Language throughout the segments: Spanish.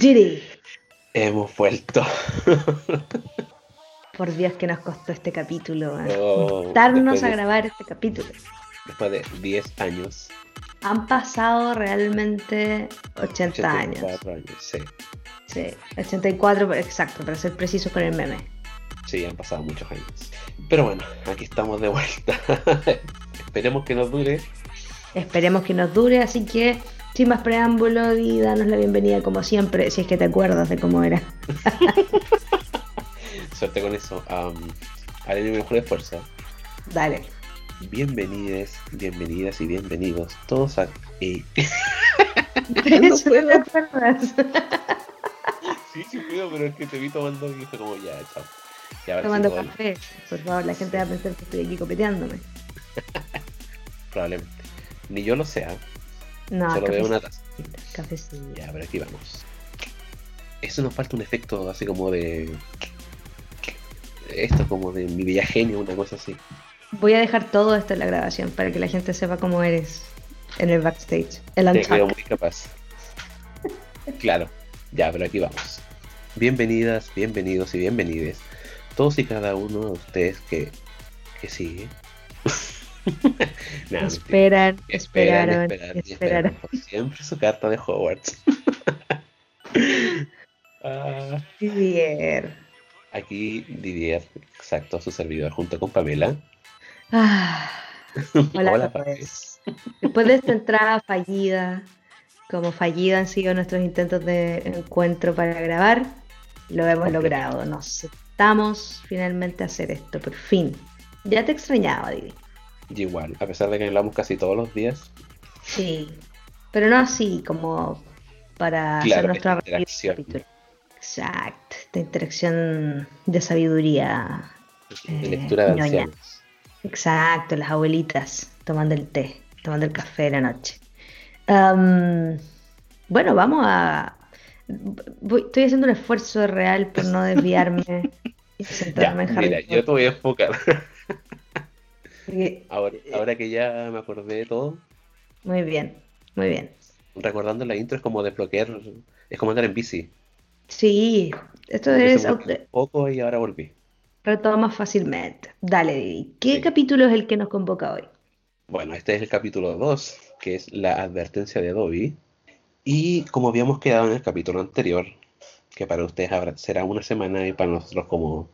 Diddy. Hemos vuelto. Por Dios que nos costó este capítulo. ¿eh? Oh, a de- grabar este capítulo. Después de 10 años. Han pasado realmente 80 años. 84 años. Sí, Sí, 84, exacto, para ser precisos con el meme. sí, han pasado muchos años. Pero bueno, aquí estamos de vuelta. Esperemos que nos dure. Esperemos que nos dure, así que sin más preámbulo, y danos la bienvenida como siempre, si es que te acuerdas de cómo era. Suerte con eso. Um, haré mi mejor esfuerzo. Dale. Bienvenides, bienvenidas y bienvenidos todos a... eh, ¿No acuerdas? Sí, sí puedo, pero es que te vi tomando y fue como ya, chao. Y ahora sí Tomando puedo, café. Por favor, la gente va a pensar que estoy aquí copeteándome. Probablemente. Ni yo lo sea, No, solo veo una taza. cafecito. Ya, pero aquí vamos. Eso nos falta un efecto así como de... Esto como de mi bella genio, una cosa así. Voy a dejar todo esto en la grabación para que la gente sepa cómo eres en el backstage. El Te creo muy capaz. Claro, ya, pero aquí vamos. Bienvenidas, bienvenidos y bienvenides. Todos y cada uno de ustedes que, que sigue. Mentira. Esperan, Esperan, esperaron, y esperaron. por siempre su carta de Hogwarts. Ah, Didier. aquí Didier, exacto, su servidor, junto con Pamela. Ah, hola, Hola, pues. Después de esta entrada fallida, como fallida han sido nuestros intentos de encuentro para grabar, lo hemos logrado. Nos sentamos finalmente a hacer esto, por fin. Ya te extrañaba, Didi. Y igual, a pesar de que hablamos casi todos los días, Sí, pero no así como para hacer Claro, nuestra review del interacción. Exacto, esta interacción de sabiduría. de Eh, lectura de ñoña. ancianos. Exacto, las abuelitas tomando el té, tomando el café de la noche. Am, bueno, vamos a... voy- estoy haciendo un esfuerzo real por no desviarme y Ya, centrarme en Harry mira, yo te voy a enfocar. porque- Ahora, ahora que ya me acordé de todo, Muy bien, muy bien. recordando la intro es como desbloquear, es como andar en bici. Sí, esto es poco y ahora volví. retoma fácilmente. Dale, Didi. ¿Qué Sí. capítulo es el que nos convoca hoy? Bueno, este es el capítulo 2, que es la advertencia de Dobby. Y como habíamos quedado en el capítulo anterior, que para ustedes habrá- será una semana y para nosotros como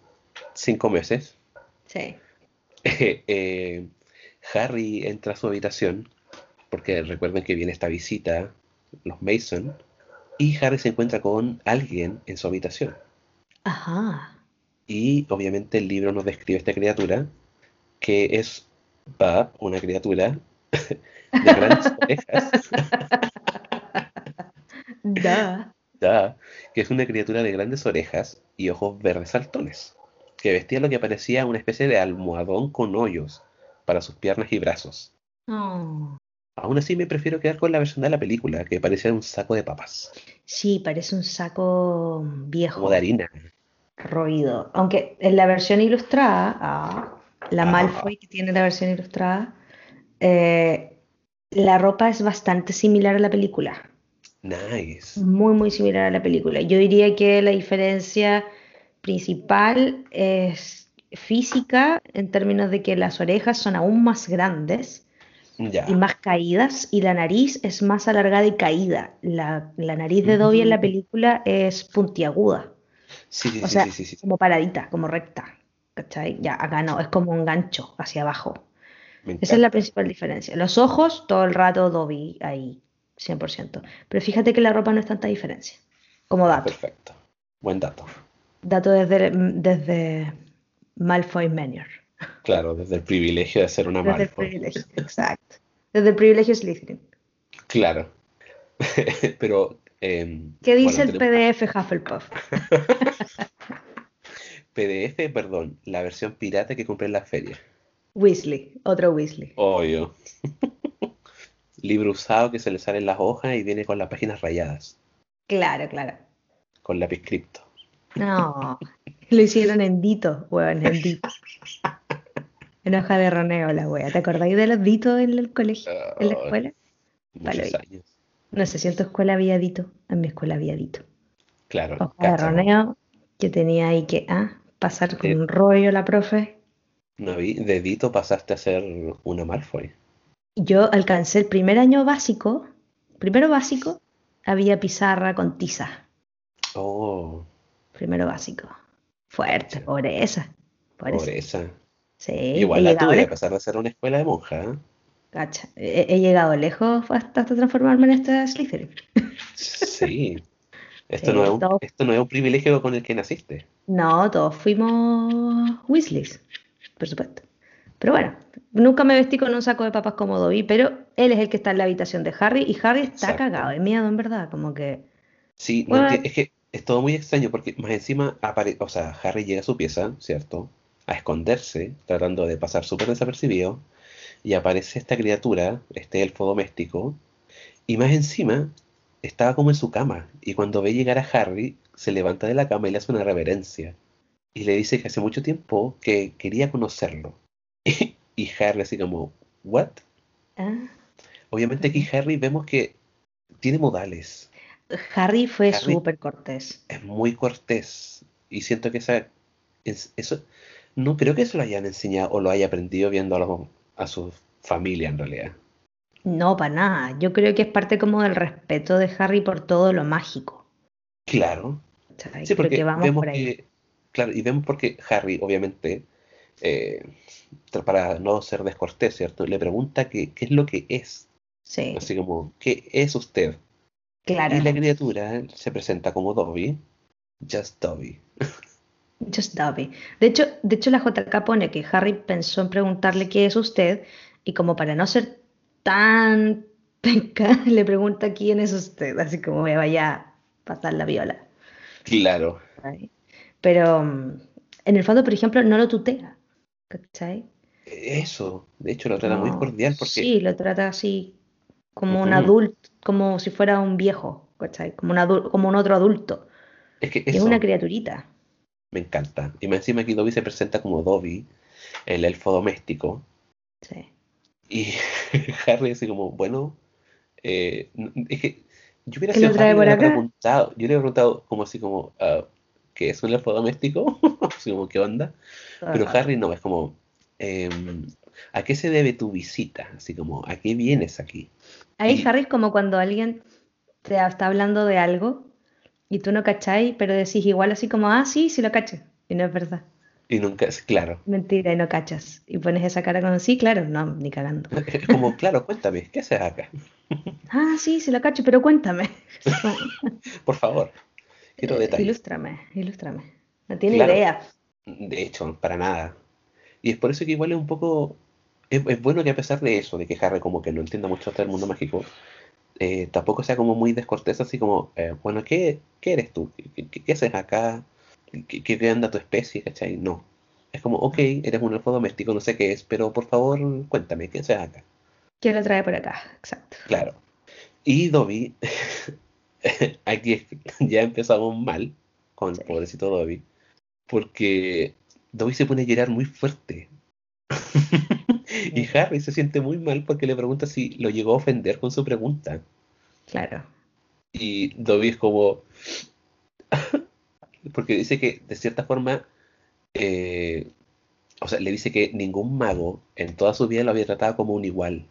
cinco meses, Sí. eh, Harry entra a su habitación, porque recuerden que viene esta visita, los Mason, y Harry se encuentra con alguien en su habitación. Ajá. Y obviamente el libro nos describe esta criatura, que es Bab, una criatura de grandes orejas, Da. da, que es una criatura de grandes orejas y ojos verdes saltones, que vestía lo que parecía una especie de almohadón con hoyos para sus piernas y brazos. Oh. Aún así me prefiero quedar con la versión de la película, que parecía un saco de papas, Sí, parece un saco viejo. como de harina. roído. Aunque en la versión ilustrada, ah, la Ah. Malfoy que tiene la versión ilustrada, eh, la ropa es bastante similar a la película. Nice. Muy, muy similar a la película. Yo diría que la diferencia principal es física en términos de que las orejas son aún más grandes Ya. y más caídas y la nariz es más alargada y caída. La, la nariz de Dobby en la película es puntiaguda. Sí, sí, O sí, sea, sí, como paradita, como recta. ¿Cachai? Ya, acá no, es como un gancho hacia abajo. Esa es la principal diferencia. Los ojos, todo el rato Dobby ahí, 100%. Pero fíjate que la ropa no es tanta diferencia. Como dato. Perfecto. Buen dato. Dato desde, desde Malfoy Manor. Claro, desde el privilegio de ser una Desde el Malfoy. privilegio, exacto. Desde el privilegio Slytherin. Claro. Pero. em, ¿Qué dice bueno, el PDF Hufflepuff? PDF, perdón, la versión pirata que compré en la feria. Weasley, otro Weasley. Obvio. Libro usado que se le salen las hojas y viene con las páginas rayadas, Claro, claro. con lápiz cripto. No, lo hicieron en Dito, weón, en Dito. En hoja de roneo la wea. ¿Te acordáis de los Ditos en el colegio, en la Ay, escuela? Muchos Vale. años. No sé si en tu escuela había Dito. En mi escuela había Dito. Claro. Hoja de roneo que tenía ahí que ah, pasar con un rollo la profe. No vi, dedito pasaste a ser una Malfoy. Yo alcancé el primer año básico, primero básico, había pizarra con tiza. Oh, Primero básico. Fuerte, pobreza. Pobreza. pobreza. Sí, Igual la tuve, a pesar de ser una escuela de monja. ¿eh? Cacha, he, he llegado lejos hasta, hasta transformarme en esta Slytherin. Sí. Esto Sí, no es un, esto no es un privilegio con el que naciste. No, todos fuimos Weasleys, por supuesto. Pero bueno, nunca me vestí con un saco de papas como Dobby, pero él es el que está en la habitación de Harry y Harry está Exacto. cagado de miedo, en verdad, como que... Sí, no What? enti- es que es todo muy extraño porque más encima apare- o sea, Harry llega a su pieza, ¿cierto? A esconderse, tratando de pasar súper desapercibido, y aparece esta criatura, este elfo doméstico, y más encima estaba como en su cama, y cuando ve llegar a Harry, se levanta de la cama y le hace una reverencia, y le dice que hace mucho tiempo que quería conocerlo. Y Harry así como, ¿what? ah. Obviamente aquí Harry vemos que tiene modales. Harry fue súper cortés. es muy cortés y siento que esa es- eso no creo que eso lo hayan enseñado o lo haya aprendido viendo a, los- a su familia en realidad. No, para nada. Yo creo que es parte como del respeto de Harry por todo lo mágico. Claro, sí, porque que vamos vemos por ahí. que claro y vemos porque Harry obviamente eh, para no ser descortés, ¿cierto? Le pregunta que, qué es lo que es, Sí, así como ¿qué es usted? Claro. Y la criatura se presenta como Dobby, just Dobby. Just Dobby. De hecho, de hecho, la JK pone que Harry pensó en preguntarle qué es usted y como para no ser tan penca, le pregunta quién es usted, así como me vaya a pasar la viola. Claro. Pero mm, en el fondo, por ejemplo, no lo tutea. ¿Cachai? eso, de hecho lo trata muy cordial porque Sí, lo trata así como un adulto, como si fuera un viejo, ¿cachai? Como un adul- como un otro adulto. es que es una criaturita. Me encanta. Y más encima aquí Dobby se presenta como Dobby, el elfo doméstico. Sí. Y Harry así como, bueno, eh, es que yo hubiera ¿Qué sido Harry, hubiera preguntado, yo le hubiera preguntado como así como, ah, ¿qué es un elfo doméstico? Así como, ¿qué onda? Pero. Harry no, es como, em, ¿a qué se debe tu visita? Así como, ¿a qué vienes aquí? Ahí Y- Harry es como cuando alguien te está hablando de algo y tú no cacháis, pero decís igual así como, ah, sí, sí lo cacho. Y no es verdad. Y nunca, es claro. Mentira, y no cachas. Y pones esa cara como, sí, claro, no, ni cagando. Es como, claro, cuéntame, ¿qué haces acá? Ah, sí, sí lo cacho, pero cuéntame. Por favor, quiero Eh, detalles. ilústrame, ilústrame. No tiene Claro. idea. De hecho, para nada. Y es por eso que igual es un poco... Es, es bueno que a pesar de eso, de que Harry como que no entienda mucho hasta el mundo mágico, eh, tampoco sea como muy descortés, así como, eh, bueno, ¿qué, qué eres tú? ¿Qué, qué- qué haces acá? ¿Qué, qué anda tu especie? ¿Cachai? No. Es como, ok, eres un elfo doméstico, no sé qué es, pero por favor, cuéntame, ¿qué haces acá? ¿Quién lo trae por acá? Exacto. Claro. Y Dobby, aquí ya empezamos mal con Sí. pobrecito Dobby, porque Dobby se pone a llorar muy fuerte. y Harry se siente muy mal porque le pregunta si lo llegó a ofender con su pregunta. Claro. Y Dobby es como... porque dice que de cierta forma... eh, o sea, le dice que ningún mago en toda su vida lo había tratado como un igual.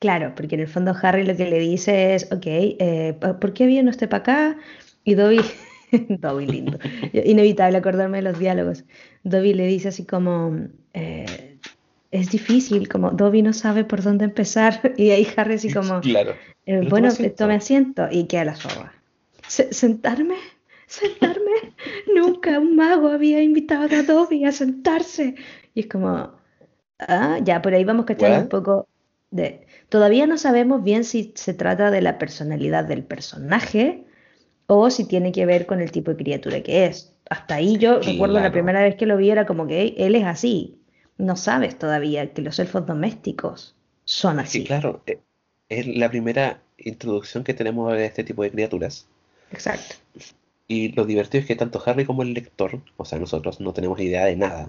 Claro, porque en el fondo Harry lo que le dice es, ok, eh, ¿por qué viene usted para acá? Y Dobby, Dobby lindo, inevitable acordarme de los diálogos. Dobby le dice así como, eh, es difícil, como Dobby no sabe por dónde empezar. Y ahí Harry así como, Claro. eh, bueno, asiento. tome asiento y queda la zorra. Se- ¿Sentarme? ¿Sentarme? Nunca un mago había invitado a Dobby a sentarse. Y es como, ah, ya, por ahí vamos cachando un What? poco de... Todavía no sabemos bien si se trata de la personalidad del personaje o si tiene que ver con el tipo de criatura que es. Hasta ahí yo recuerdo la primera vez que lo vi era como que él es así. No sabes todavía que los elfos domésticos son así. claro, eh, es la primera introducción que tenemos a este tipo de criaturas. Exacto. Y lo divertido es que tanto Harry como el lector, o sea, nosotros no tenemos idea de nada.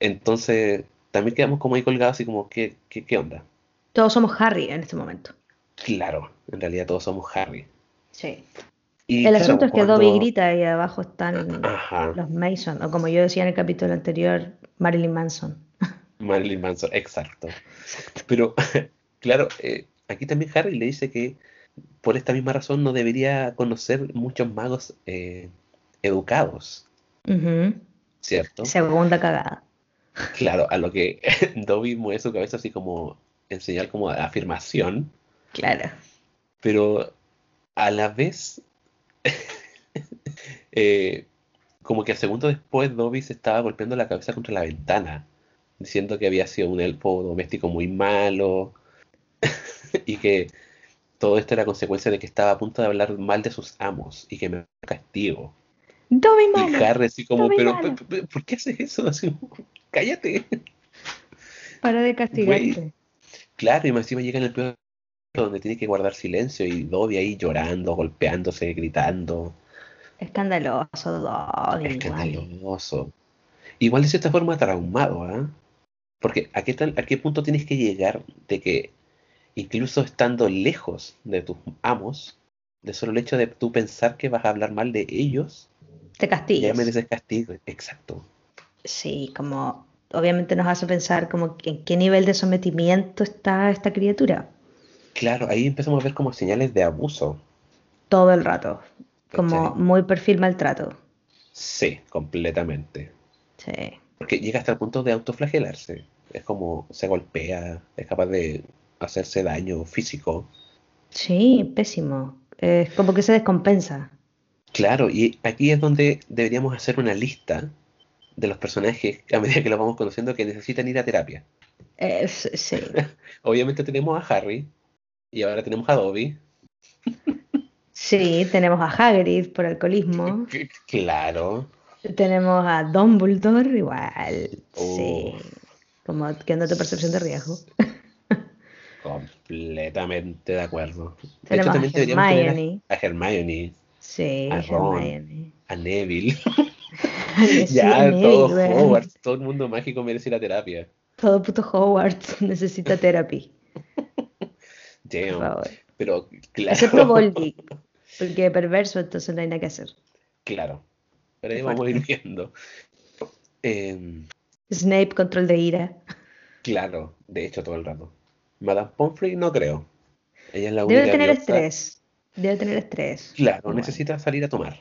Entonces, también quedamos como ahí colgados, así como, ¿qué, qué, qué onda? Todos somos Harry en este momento. Claro, en realidad todos somos Harry. Sí. Y El claro, asunto es que cuando- Dobby grita y abajo están Ajá, los Mason, o como yo decía en el capítulo anterior, Marilyn Manson. Marilyn Manson, exacto. Pero, claro, eh, aquí también Harry le dice que por esta misma razón no debería conocer muchos magos eh, educados. ¿cierto? Segunda cagada. Claro, a lo que Dobby mueve su cabeza así como en señal como afirmación, Claro. pero a la vez, eh, como que al segundo después Dobby se estaba golpeando la cabeza contra la ventana, diciendo que había sido un elfo doméstico muy malo y que todo esto era consecuencia de que estaba a punto de hablar mal de sus amos y que me castigo. Dobby Y malo. Harry así como, pero, malo". pe- pe- ¿por qué haces eso? Así, cállate. Para de castigarte. Claro, y más encima llega en el peor donde tiene que guardar silencio y Dobby ahí llorando, golpeándose, gritando. Escandaloso, igual. Escandaloso. Igual de cierta forma traumado, ¿ah? Porque ¿a qué, tal, ¿a qué punto tienes que llegar de que incluso estando lejos de tus amos, de solo el hecho de tú pensar que vas a hablar mal de ellos, Te ya castigas. mereces castigo? Exacto. Sí, como obviamente nos hace pensar como en qué nivel de sometimiento está esta criatura. Claro, ahí empezamos a ver como señales de abuso. Todo el rato. Como ¿cachai? muy perfil maltrato. Sí, completamente. Sí. Porque llega hasta el punto de autoflagelarse. Es como se golpea, es capaz de hacerse daño físico. Sí, pésimo. Es como que se descompensa. Claro, y aquí es donde deberíamos hacer una lista de los personajes a medida que los vamos conociendo que necesitan ir a terapia. Eh, sí. Obviamente tenemos a Harry y ahora tenemos a Dobby. Sí, tenemos a Hagrid por alcoholismo. Claro. Tenemos a Dumbledore igual. Sí. Como que anda tu percepción de riesgo. Completamente de acuerdo. De hecho, también deberíamos Hermione. a, a Hermione, Sí, A Ron. Hermione. a Neville. Sí, ya, Neville, todo. Hogwarts, todo el mundo mágico merece ir a terapia. Todo puto Hogwarts necesita terapia, por Damn. favor. Pero claro. Excepto Voldy, porque perverso, entonces no hay nada que hacer. Claro. Pero ahí vamos a ir viendo. Em, Snape, control de ira. claro, de hecho, todo el rato. Madame Pomfrey no creo. Ella es la Debe única tener diosa- estrés. Debe tener estrés. Claro, Bueno. necesita salir a tomar.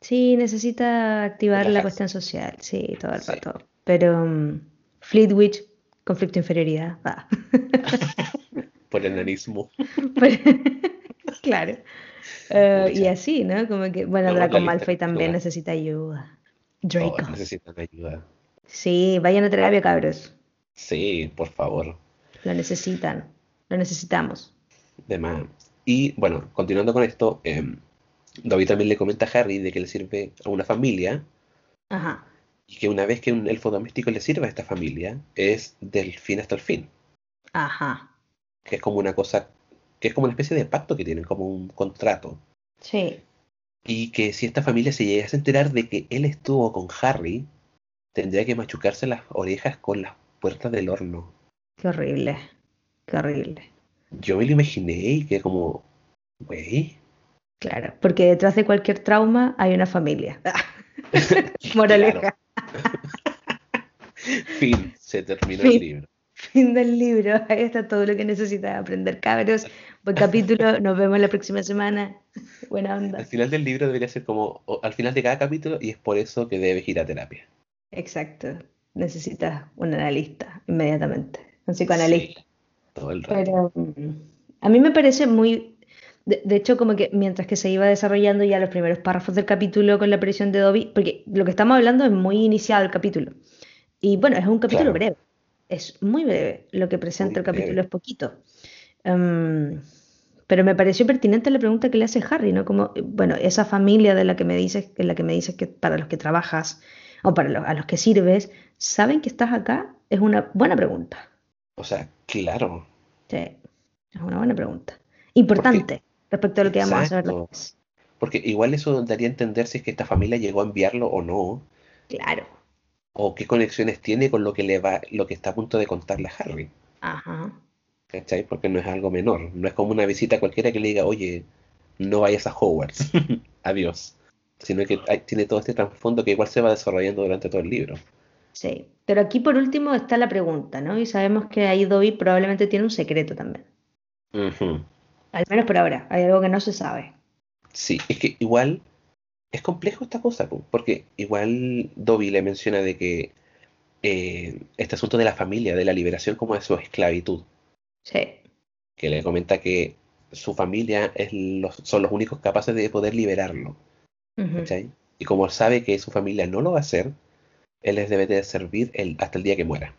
Sí, necesita activar la cuestión social, sí, todo el Sí. rato. Pero um, Fleetwich, conflicto de inferioridad. ah. Por el nanismo. Claro. Eh, y así, ¿no? Como que, bueno, Draco Malfoy también necesita ayuda. Todos Draco. necesitan ayuda. Sí, vayan a terapia, cabros. Sí, por favor. Lo necesitan. Lo necesitamos. De más. Y bueno, continuando con esto, em, Dobby también le comenta a Harry de que le sirve a una familia Ajá. y que una vez que un elfo doméstico le sirve a esta familia es del fin hasta el fin. Ajá. Que es como una cosa, que es como una especie de pacto que tienen, como un contrato. Sí. Y que si esta familia se llegase a enterar de que él estuvo con Harry, tendría que machucarse las orejas con las puertas del horno. Qué horrible. Qué horrible. Yo me lo imaginé y que como, güey, Claro, porque detrás de cualquier trauma hay una familia. Moraleja. fin, se terminó Fin. el libro. Fin del libro. Ahí está todo lo que necesitas aprender, cabros. Buen capítulo. Nos vemos la próxima semana. Buena Al onda. final del libro debería ser como al final de cada capítulo y es por eso que debes ir a terapia. Exacto. Necesitas un analista inmediatamente. Un psicoanalista. Sí, todo el rato. Pero mm, a mí me parece muy... De, de hecho, como que mientras que se iba desarrollando ya los primeros párrafos del capítulo con la aparición de Dobby, porque lo que estamos hablando es muy iniciado el capítulo. Y bueno, es un capítulo Claro. breve. Es muy breve. Lo que presenta Muy el capítulo breve. es poquito. Em, pero me pareció pertinente la pregunta que le hace Harry, ¿no? Como, eh, bueno, esa familia de la que me dices, en la que me dices que para los que trabajas o para los, a los que sirves, ¿saben que estás acá? Es una buena pregunta. O sea, claro. Sí, es una buena pregunta. Importante respecto a lo que vamos a hacer después. Porque igual eso daría a entender si es que esta familia llegó a enviarlo o no, Claro. o qué conexiones tiene con lo que le va, lo que está a punto de contarle a Harry. Ajá. ¿Cachai? Porque no es algo menor. No es como una visita cualquiera que le diga, oye, no vayas a Hogwarts. adiós. Sino que tiene todo este trasfondo que igual se va desarrollando durante todo el libro. Sí, pero aquí por último está la pregunta, ¿no? Y sabemos que ahí Dobby probablemente tiene un secreto también. Al menos por ahora, hay algo que no se sabe. Sí, es que igual es complejo esta cosa, porque igual Dobby le menciona de que eh, este asunto de la familia, de la liberación como de su esclavitud. Sí. Que le comenta que su familia es los, son los únicos capaces de poder liberarlo. Y como sabe que su familia no lo va a hacer, él les debe de servir el, hasta el día que muera.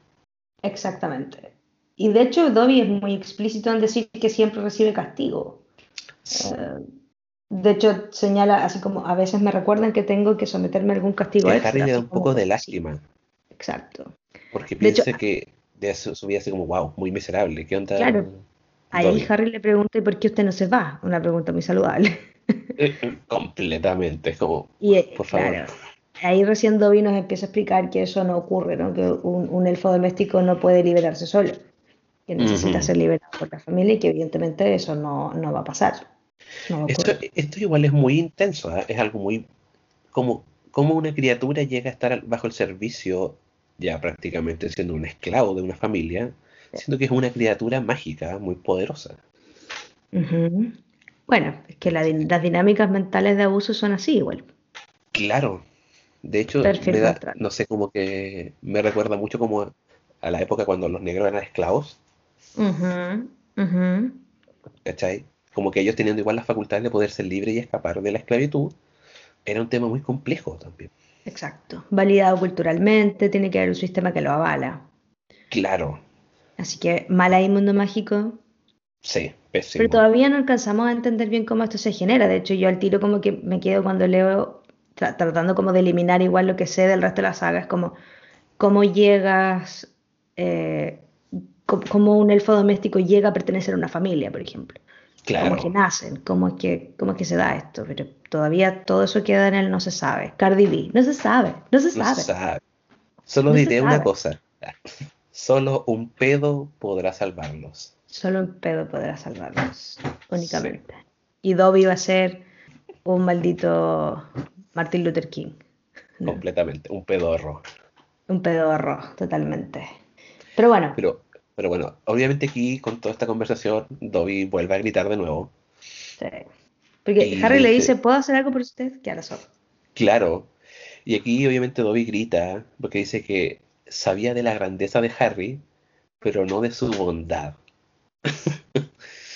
Exactamente. Y de hecho, Dobby es muy explícito en decir que siempre recibe castigo. Eh, de hecho, señala así como a veces me recuerdan que tengo que someterme a algún castigo. A Harry le da un poco de lástima. Exacto. Porque piensa que de su, vida así como, wow, muy miserable. ¿Qué onda? Claro. Ahí Harry le pregunta, ¿y por qué usted no se va? Una pregunta muy saludable. Eh, eh, completamente, es como, por favor. Ahí recién Dobby nos empieza a explicar que eso no ocurre, ¿no? que un, elfo doméstico no puede liberarse solo, que necesita ser liberado por la familia y que evidentemente eso no, no va a pasar. esto, igual es muy intenso, ¿eh? es algo muy como, como una criatura llega a estar bajo el servicio, ya prácticamente siendo un esclavo de una familia, siendo que es una criatura mágica, muy poderosa. Bueno, es que las dinámicas mentales de abuso son así igual. Claro, de hecho, no sé, como que me recuerda mucho como a la época cuando los negros eran esclavos. ¿Cachai? Como que ellos teniendo igual las facultades de poder ser libres y escapar de la esclavitud, era un tema muy complejo también. Exacto. Validado culturalmente, tiene que haber un sistema que lo avala. Claro. Así que mal ahí mundo mágico. Sí, pésimo. Pero todavía no alcanzamos a entender bien cómo esto se genera. De hecho, yo al tiro como que me quedo cuando leo tratando como de eliminar igual lo que sé del resto de la saga, es como cómo llegas, eh, cómo un elfo doméstico llega a pertenecer a una familia, por ejemplo. Claro. Cómo es que nacen, cómo es que, cómo es que se da esto, pero todavía todo eso queda en él, no se sabe. Cardi B, no se sabe, no se sabe. Solo diré una cosa, solo un pedo podrá salvarlos. Solo un pedo podrá salvarlos, únicamente. Y Dobby va a ser un maldito Martin Luther King. Completamente, un pedorro. Un pedorro, totalmente. Pero bueno. Pero, pero bueno, obviamente aquí con toda esta conversación, Dobby vuelve a gritar de nuevo. Sí. Porque Harry le dice, ¿puedo hacer algo por usted? ¿Qué hará Claro. Y aquí obviamente Dobby grita porque dice que sabía de la grandeza de Harry, pero no de su bondad.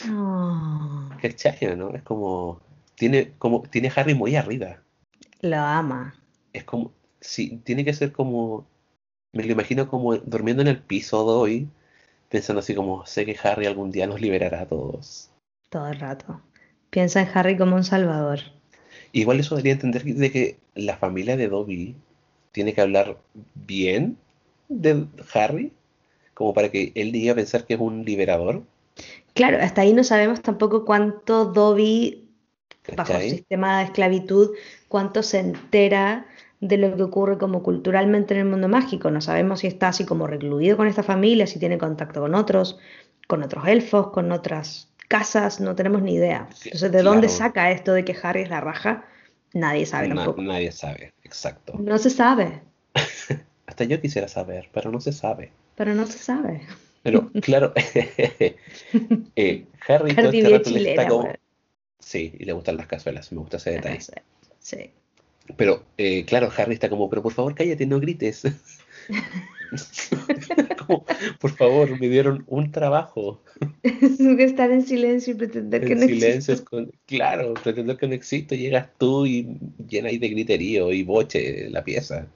Oh. Qué ¿no? Es como tiene como tiene Harry muy arriba. Lo ama. Es como, sí, tiene que ser como, me lo imagino como durmiendo en el piso de hoy, pensando así como, sé que Harry algún día nos liberará a todos. Todo el rato. Piensa en Harry como un salvador. Igual eso daría a entender de que la familia de Dobby tiene que hablar bien de Harry, como para que él diga pensar que es un liberador. Claro, hasta ahí no sabemos tampoco cuánto Dobby bajo el sistema de esclavitud, cuánto se entera de lo que ocurre como culturalmente en el mundo mágico. No sabemos si está así como recluido con esta familia, si tiene contacto con otros, con otros elfos, con otras casas, no tenemos ni idea. Entonces, ¿de dónde saca esto de que Harry es la raja? Nadie sabe tampoco. Nadie sabe, exacto. No se sabe. Hasta yo quisiera saber, pero no se sabe. Pero no se sabe. Pero, claro, eh, Harry todo este está como, Sí, y le gustan las cazuelas, me gusta ese detalle. Sí. Pero, eh, claro, Harry está como, pero por favor cállate, no grites. por favor, me dieron un trabajo. que estar en silencio y pretender que no silencio existo. claro, pretender que no existo, llegas tú y llenáis de griterío y boche la pieza.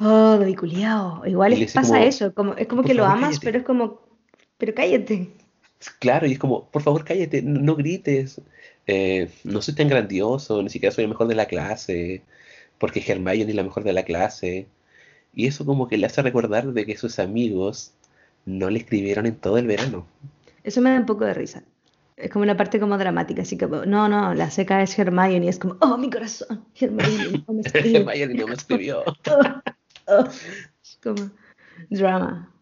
Oh, culiao. Igual pasa eso, como, es como que lo amas, pero es como, pero cállate. Claro, y es como, por favor cállate, no grites. Eh, no soy tan grandioso, ni siquiera soy el mejor de la clase, porque Hermione es la mejor de la clase. Y eso como que le hace recordar de que sus amigos no le escribieron en todo el verano. Eso me da un poco de risa. Es como una parte como dramática, así que no, no, la seca es Hermione y es como, oh, mi corazón, Hermione no me escribió. Hermione no me escribió. Oh, oh. como drama.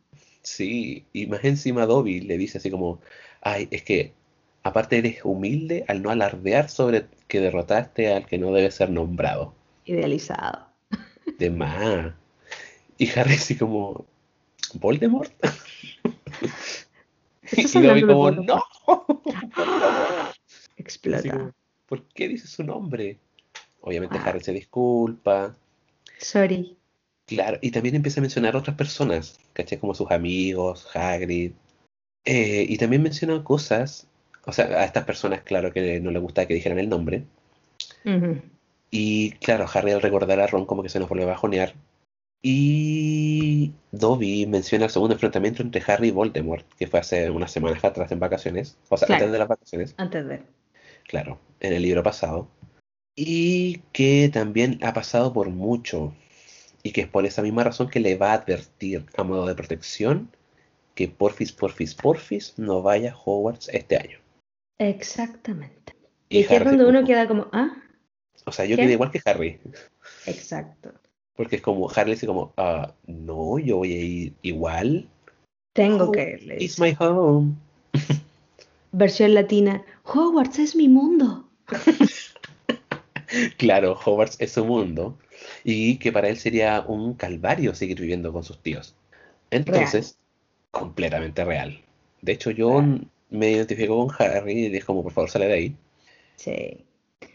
Sí, y más encima Dobby le dice así como, ay, es que aparte eres humilde al no alardear sobre que derrotaste al que no debe ser nombrado. Idealizado. De más. Y Harry así como, ¿Voldemort? y Dobby como, ¡no! Explota. ¿Por qué dice su nombre? Obviamente ah. Harry se disculpa. Sorry. Claro, y también empieza a mencionar otras personas, ¿caché? Como sus amigos, Hagrid. Eh, y también menciona cosas, o sea, a estas personas, claro, que no le gusta que dijeran el nombre. Y claro, Harry al recordar a Ron como que se nos vuelve a bajonear. Y Dobby menciona el segundo enfrentamiento entre Harry y Voldemort, que fue hace unas semanas atrás en vacaciones. O sea, antes de las vacaciones. Antes de. Claro, en el libro pasado. Y que también ha pasado por mucho y que es por esa misma razón que le va a advertir a modo de protección que porfis, porfis, porfis no vaya a Hogwarts este año. Exactamente. Y, que es cuando uno queda como, ¿ah? O sea, yo quedé igual que Harry. Exacto. Porque es como, Harry dice como, ah, no, yo voy a ir igual. Tengo que ir. It's my home. Versión latina, Hogwarts es mi mundo. claro, Hogwarts es su mundo y que para él sería un calvario seguir viviendo con sus tíos. Entonces, completamente real. De hecho, yo me identifico con Harry y dije como, por favor, sale de ahí. Sí.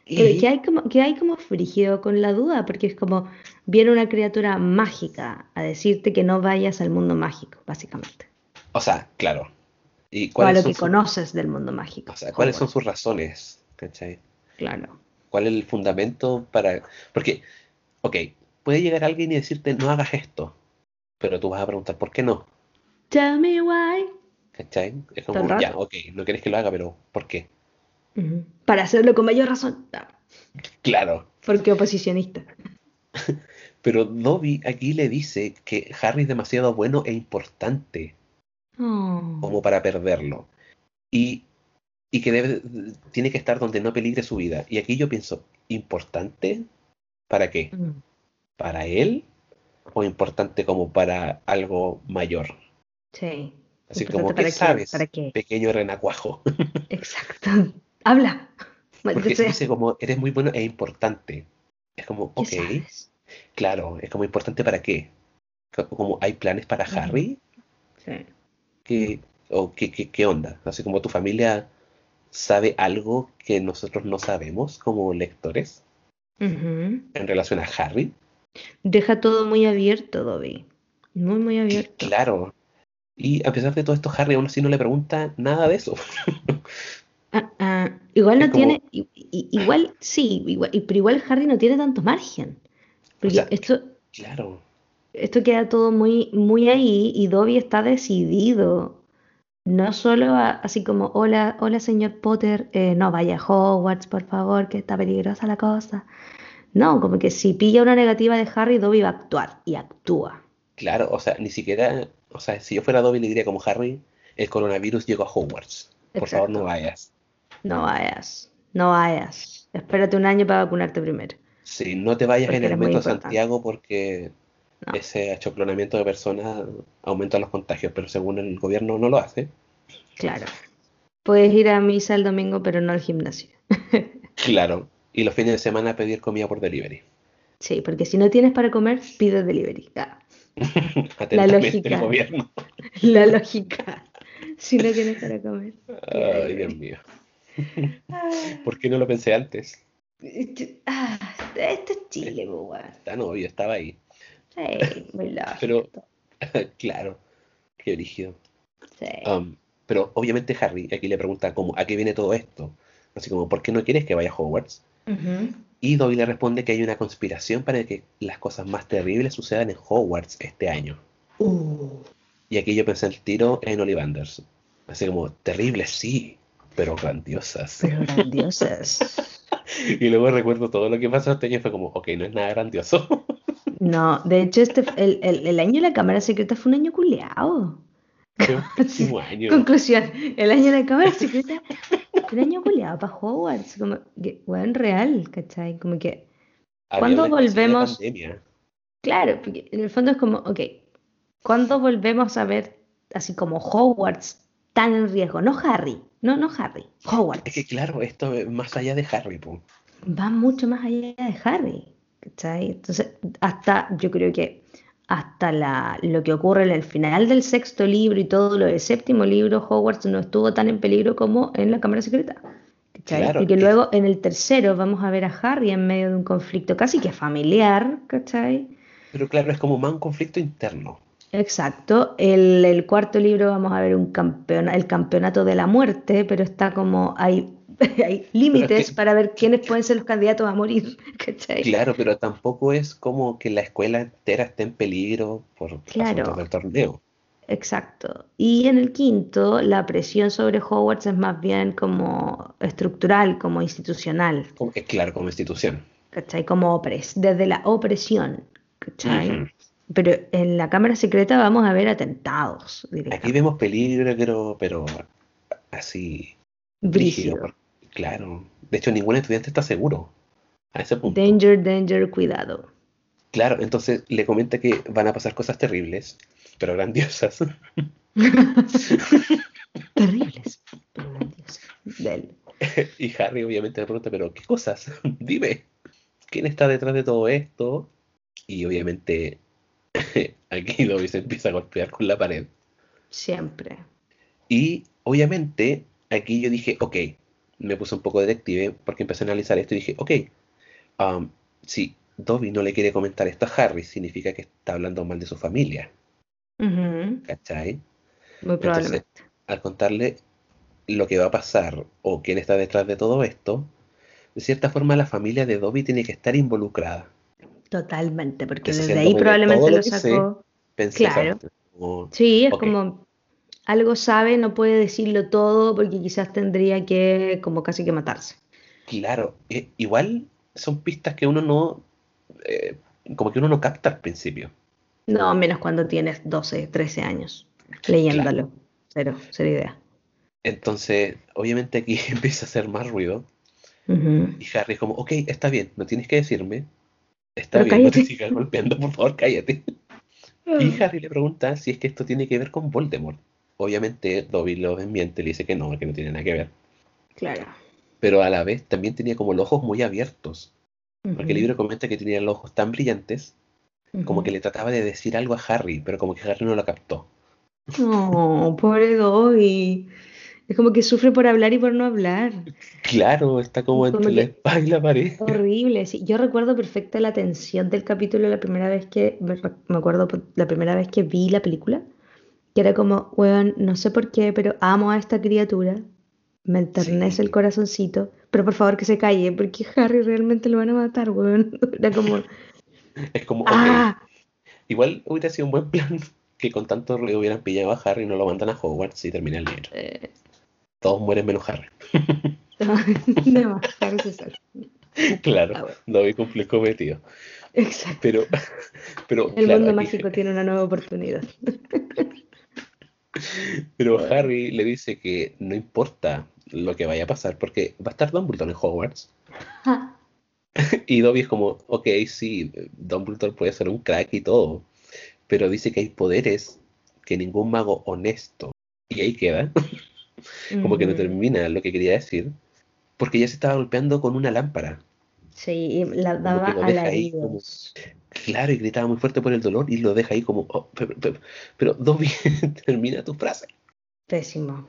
Que, hay como, que hay como frígido con la duda, porque es como, viene una criatura mágica a decirte que no vayas al mundo mágico, básicamente. O sea, claro. ¿Y cuáles lo que conoces del mundo mágico. O sea, ¿cuáles son sus razones? ¿Cachai? Claro. ¿Cuál es el fundamento para...? Porque ok, puede llegar alguien y decirte no hagas esto, pero tú vas a preguntar ¿por qué no? Tell me why. ¿Cachai? Es como, ya, ok, no quieres que lo haga, pero ¿por qué? Para hacerlo con mayor razón. Claro. Porque oposicionista. pero Dobby aquí le dice que Harry es demasiado bueno e importante oh. como para perderlo. Y, y que debe, tiene que estar donde no peligre su vida. Y aquí yo pienso, ¿importante? ¿Para qué? ¿Para él? ¿O importante como para algo mayor? Sí. Así como, ¿qué sabes? ¿Para qué? Pequeño renacuajo. Exacto. Habla. Porque dice como, eres muy bueno e importante. Es como, ok. Claro, es como importante para qué. Como, ¿hay planes para Harry? Sí. ¿Qué, o qué, qué, qué onda? Así como tu familia sabe algo que nosotros no sabemos como lectores en relación a Harry. Deja todo muy abierto, Dobby. Muy, muy abierto. Claro. Y a pesar de todo esto, Harry aún así no le pregunta nada de eso. Ah, ah, igual no tiene, igual sí, igual, pero igual Harry no tiene tanto margen. Porque esto, claro. esto queda todo muy, muy ahí y Dobby está decidido. No solo así como, hola, hola señor Potter, eh, no vaya a Hogwarts, por favor, que está peligrosa la cosa. No, como que si pilla una negativa de Harry, Dobby va a actuar y actúa. Claro, o sea, ni siquiera, o sea, si yo fuera Dobby le diría como Harry, el coronavirus llegó a Hogwarts. Por favor, no vayas. No vayas, no vayas. Espérate un año para vacunarte primero. Sí, no te vayas en el metro Santiago porque ese achoclonamiento de personas aumenta los contagios, pero según el gobierno no lo hace. Claro. Puedes ir a misa el domingo, pero no al gimnasio. claro. Y los fines de semana pedir comida por delivery. Sí, porque si no tienes para comer, pide delivery. Ah. La lógica. gobierno. La lógica. Si no tienes para comer. Ay, Dios mío. ¿Por qué no lo pensé antes? Ah, esto es Chile, pues, Está novio, estaba ahí. Sí, muy lógico. Pero, claro, qué origen. Sí. Um, pero obviamente Harry aquí le pregunta como, ¿a qué viene todo esto? Así como, ¿por qué no quieres que vaya a Hogwarts? Y Dobby le responde que hay una conspiración para que las cosas más terribles sucedan en Hogwarts este año. Uh. Y aquí yo pensé el tiro en Ollivanders. Así como, terribles, sí, pero grandiosas. Pero grandiosas. y luego recuerdo todo lo que pasó este año y fue como, ok, no es nada grandioso. no, de hecho, este, el, el, el año de la Cámara Secreta fue un año culeado. año. Conclusión, el año de la Cámara Secreta un año culiado para Hogwarts, como que, bueno, real, ¿cachai? Como que, ¿cuándo volvemos? Claro, porque en el fondo es como, ok, ¿cuándo volvemos a ver así como Hogwarts tan en riesgo? No Harry, no, no Harry, Hogwarts. Es que claro, esto es más allá de Harry, va mucho más allá de Harry. ¿cachai? Entonces, hasta, yo creo que hasta la, lo que ocurre en el final del sexto libro y todo lo del séptimo libro, Hogwarts no estuvo tan en peligro como en la Cámara Secreta. ¿cachai? y que luego en el tercero vamos a ver a Harry en medio de un conflicto casi que familiar, ¿cachai? Pero claro, es como más un conflicto interno. Exacto. El, el cuarto libro vamos a ver un campeón, el campeonato de la muerte, pero está como hay hay límites para ver quiénes pueden ser los candidatos a morir. Claro, pero tampoco es como que la escuela entera esté en peligro por claro. del torneo. Exacto. Y en el quinto, la presión sobre Hogwarts es más bien como estructural, como institucional. claro, como institución. ¿Cachai? Como opres, desde la opresión. ¿Cachai? Pero en la Cámara Secreta vamos a ver atentados. Aquí vemos peligro, pero así. Brígido. Claro. De hecho, ningún estudiante está seguro a ese punto. Danger, danger, cuidado. Claro, entonces le comenta que van a pasar cosas terribles, pero grandiosas. terribles, pero grandiosas. Y Harry obviamente le pregunta, pero ¿qué cosas? Dime, ¿quién está detrás de todo esto? Y obviamente aquí Dobby se empieza a golpear con la pared. Siempre. Y obviamente aquí yo dije, ok, me puse un poco detective porque empecé a analizar esto y dije, ok, um, si Dobby no le quiere comentar esto a Harry, significa que está hablando mal de su familia. ¿Cachai? Muy probablemente. al contarle lo que va a pasar o quién está detrás de todo esto, de cierta forma la familia de Dobby tiene que estar involucrada. Totalmente, porque desde ahí probablemente lo sacó. claro. sí, es como algo sabe, no puede decirlo todo porque quizás tendría que como casi que matarse. Claro, e, igual son pistas que uno no, eh, como que uno no capta al principio. No, menos cuando tienes 12, 13 años, leyéndolo. Cero, cero idea. Entonces, obviamente aquí empieza a hacer más ruido. Y Harry es como, ok, está bien, no tienes que decirme. Está bien, no te sigas golpeando, por favor, cállate. Y Harry le pregunta si es que esto tiene que ver con Voldemort. Obviamente Dobby lo desmiente, le dice que no, que no tiene nada que ver. Claro. Pero a la vez también tenía como los ojos muy abiertos. Porque el libro comenta que tenía los ojos tan brillantes como que le trataba de decir algo a Harry, pero como que Harry no lo captó. No, pobre Dobby. Es como que sufre por hablar y por no hablar. Claro, está como, entre la espada y la pared. Horrible, sí. Yo recuerdo perfecta la tensión del capítulo la primera vez que, me acuerdo la primera vez que vi la película, que era como, weón, no sé por qué, pero amo a esta criatura, me enternece el corazoncito, pero por favor que se calle, porque Harry realmente lo van a matar, weón. Era como... es como, ¡Ah! igual hubiera sido un buen plan que con tanto ruido hubieran pillado a Harry y no lo mandan a Hogwarts y termina el libro. Eh. Todos mueren menos Harry. no, Harry se sale. Claro, ah, no había cumplido cometido. Exacto. Pero, pero el mundo mágico tiene una nueva oportunidad. Pero Harry le dice que no importa lo que vaya a pasar porque va a estar Dumbledore en Hogwarts. y Dobby es como, ok, sí, Dumbledore puede ser un crack y todo, pero dice que hay poderes que ningún mago honesto, y ahí queda, como que no termina lo que quería decir, porque ya se estaba golpeando con una lámpara. Sí, la daba a la Claro, y gritaba muy fuerte por el dolor y lo deja ahí como, oh, pero, Dobby, termina tu frase. Pésimo,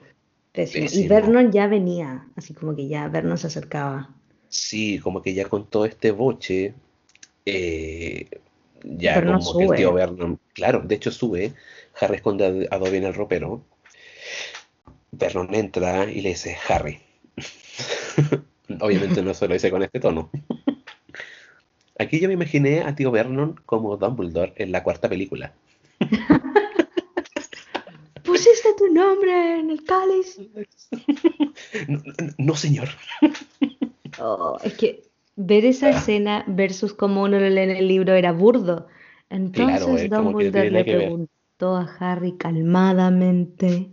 pésimo, Y Vernon ya venía, así como que ya Vernon se acercaba. Sí, como que ya con todo este boche, eh, ya como que el tío Vernon, claro, de hecho sube, Harry esconde a, Dobby en el ropero, Vernon entra y le dice, Harry. Obviamente no se lo dice con este tono. Aquí yo me imaginé a tío Vernon como Dumbledore en la cuarta película. ¿Pusiste tu nombre en el cáliz? No, señor. Oh, es que ver esa ah. escena versus como uno lo lee en el libro era burdo. Entonces Dumbledore le preguntó a Harry calmadamente.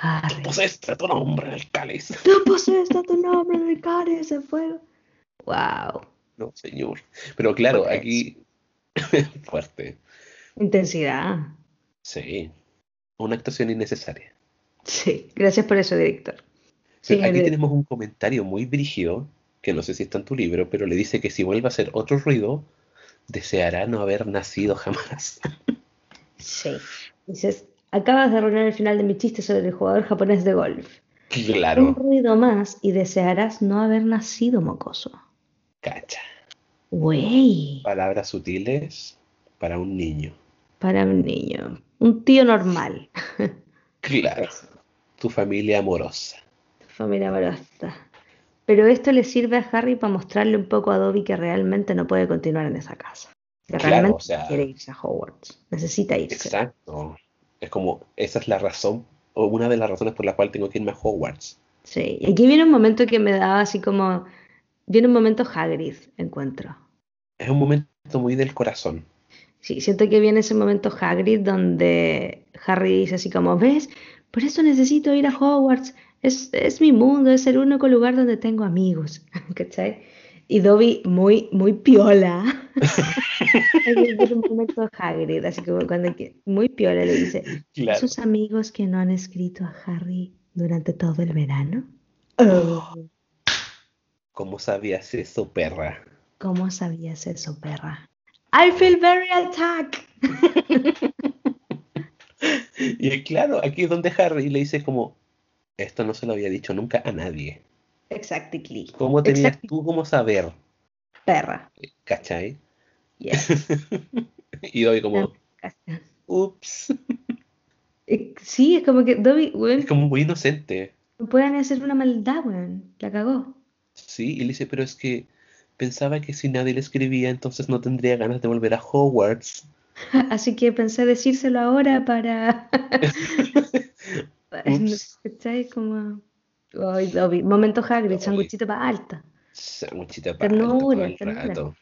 Harry. Tú pusiste tu nombre en el cáliz. Tú pusiste tu nombre en el cáliz de fuego. Wow. No, señor. Pero claro, aquí fuerte. Intensidad. Sí. Una actuación innecesaria. Sí, gracias por eso, director. aquí tenemos un comentario muy brígido que no sé si está en tu libro, pero le dice que si vuelve a hacer otro ruido, deseará no haber nacido jamás. Sí. Dices, acabas de arruinar el final de mi chiste sobre el jugador japonés de golf. Claro. Un ruido más y desearás no haber nacido mocoso. Cacha. Güey. Palabras sutiles para un niño. Para un niño. Un tío normal. Claro. Tu familia amorosa. Familia amorosa. Pero esto le sirve a Harry para mostrarle un poco a Dobby que realmente no puede continuar en esa casa. Que Claro, realmente o sea- quiere irse a Hogwarts. Necesita irse. Exacto. Es como, esa es la razón, o una de las razones por la cual tengo que irme a Hogwarts. Sí. Y aquí viene un momento que me daba así como. Viene un momento Hagrid, encuentro. Es un momento muy del corazón. Sí, siento que viene ese momento Hagrid donde Harry dice así como, ¿ves? Por eso necesito ir a Hogwarts. Es, es mi mundo, es el único lugar donde tengo amigos. ¿Cachai? Y Dobby muy, muy piola. es un momento Hagrid, así como cuando que- muy piola le dice, Claro. ¿esos amigos que no han escrito a Harry durante todo el verano? Oh, ¿Cómo sabías eso, perra? ¿Cómo sabías eso, perra? I feel very attacked. Y claro, aquí es donde Harry le dice como, esto no se lo había dicho nunca a nadie. Exactly. ¿Cómo tenías Exactly, tú cómo saber? perra. ¿Cachai? Yes. Y doy como, ups. Eh, Sí, es como que Dobby, weón, Es como muy inocente. no pueden hacer una maldad, weón. La cagó. Sí, y le dice, pero es que pensaba que si nadie le escribía, entonces no tendría ganas de volver a Hogwarts. Así que pensé decírselo ahora para. ¿Cachai? Como. Ay, Dobby. Momento Hagrid, sanguchito para alta. Sanguchita para todo Ternura.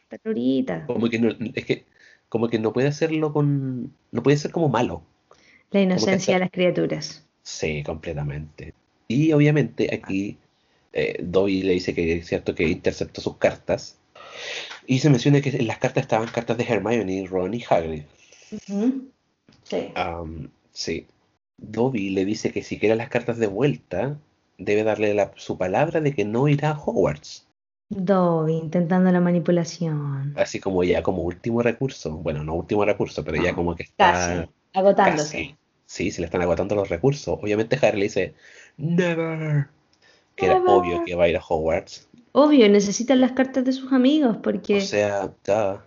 Ternurita. Como que no, es que, como que no puede hacerlo con, no puede ser como malo. La inocencia de las criaturas. Sí, completamente. Y obviamente aquí eh, Dobby le dice que es cierto que interceptó sus cartas. Y se menciona que en las cartas estaban cartas de Hermione, Ron y Hagrid. Sí. Sí. Dobby le dice que si quiere las cartas de vuelta, debe darle la- su palabra de que no irá a Hogwarts. Dobby intentando la manipulación. Así como ya como último recurso. Bueno, no último recurso, pero ya como que está Casi. Agotándose. casi. Sí, se le están agotando los recursos. Obviamente Harry le dice, Never. Que era obvio que va a ir a Hogwarts. Obvio, necesitan las cartas de sus amigos porque. O sea, ya.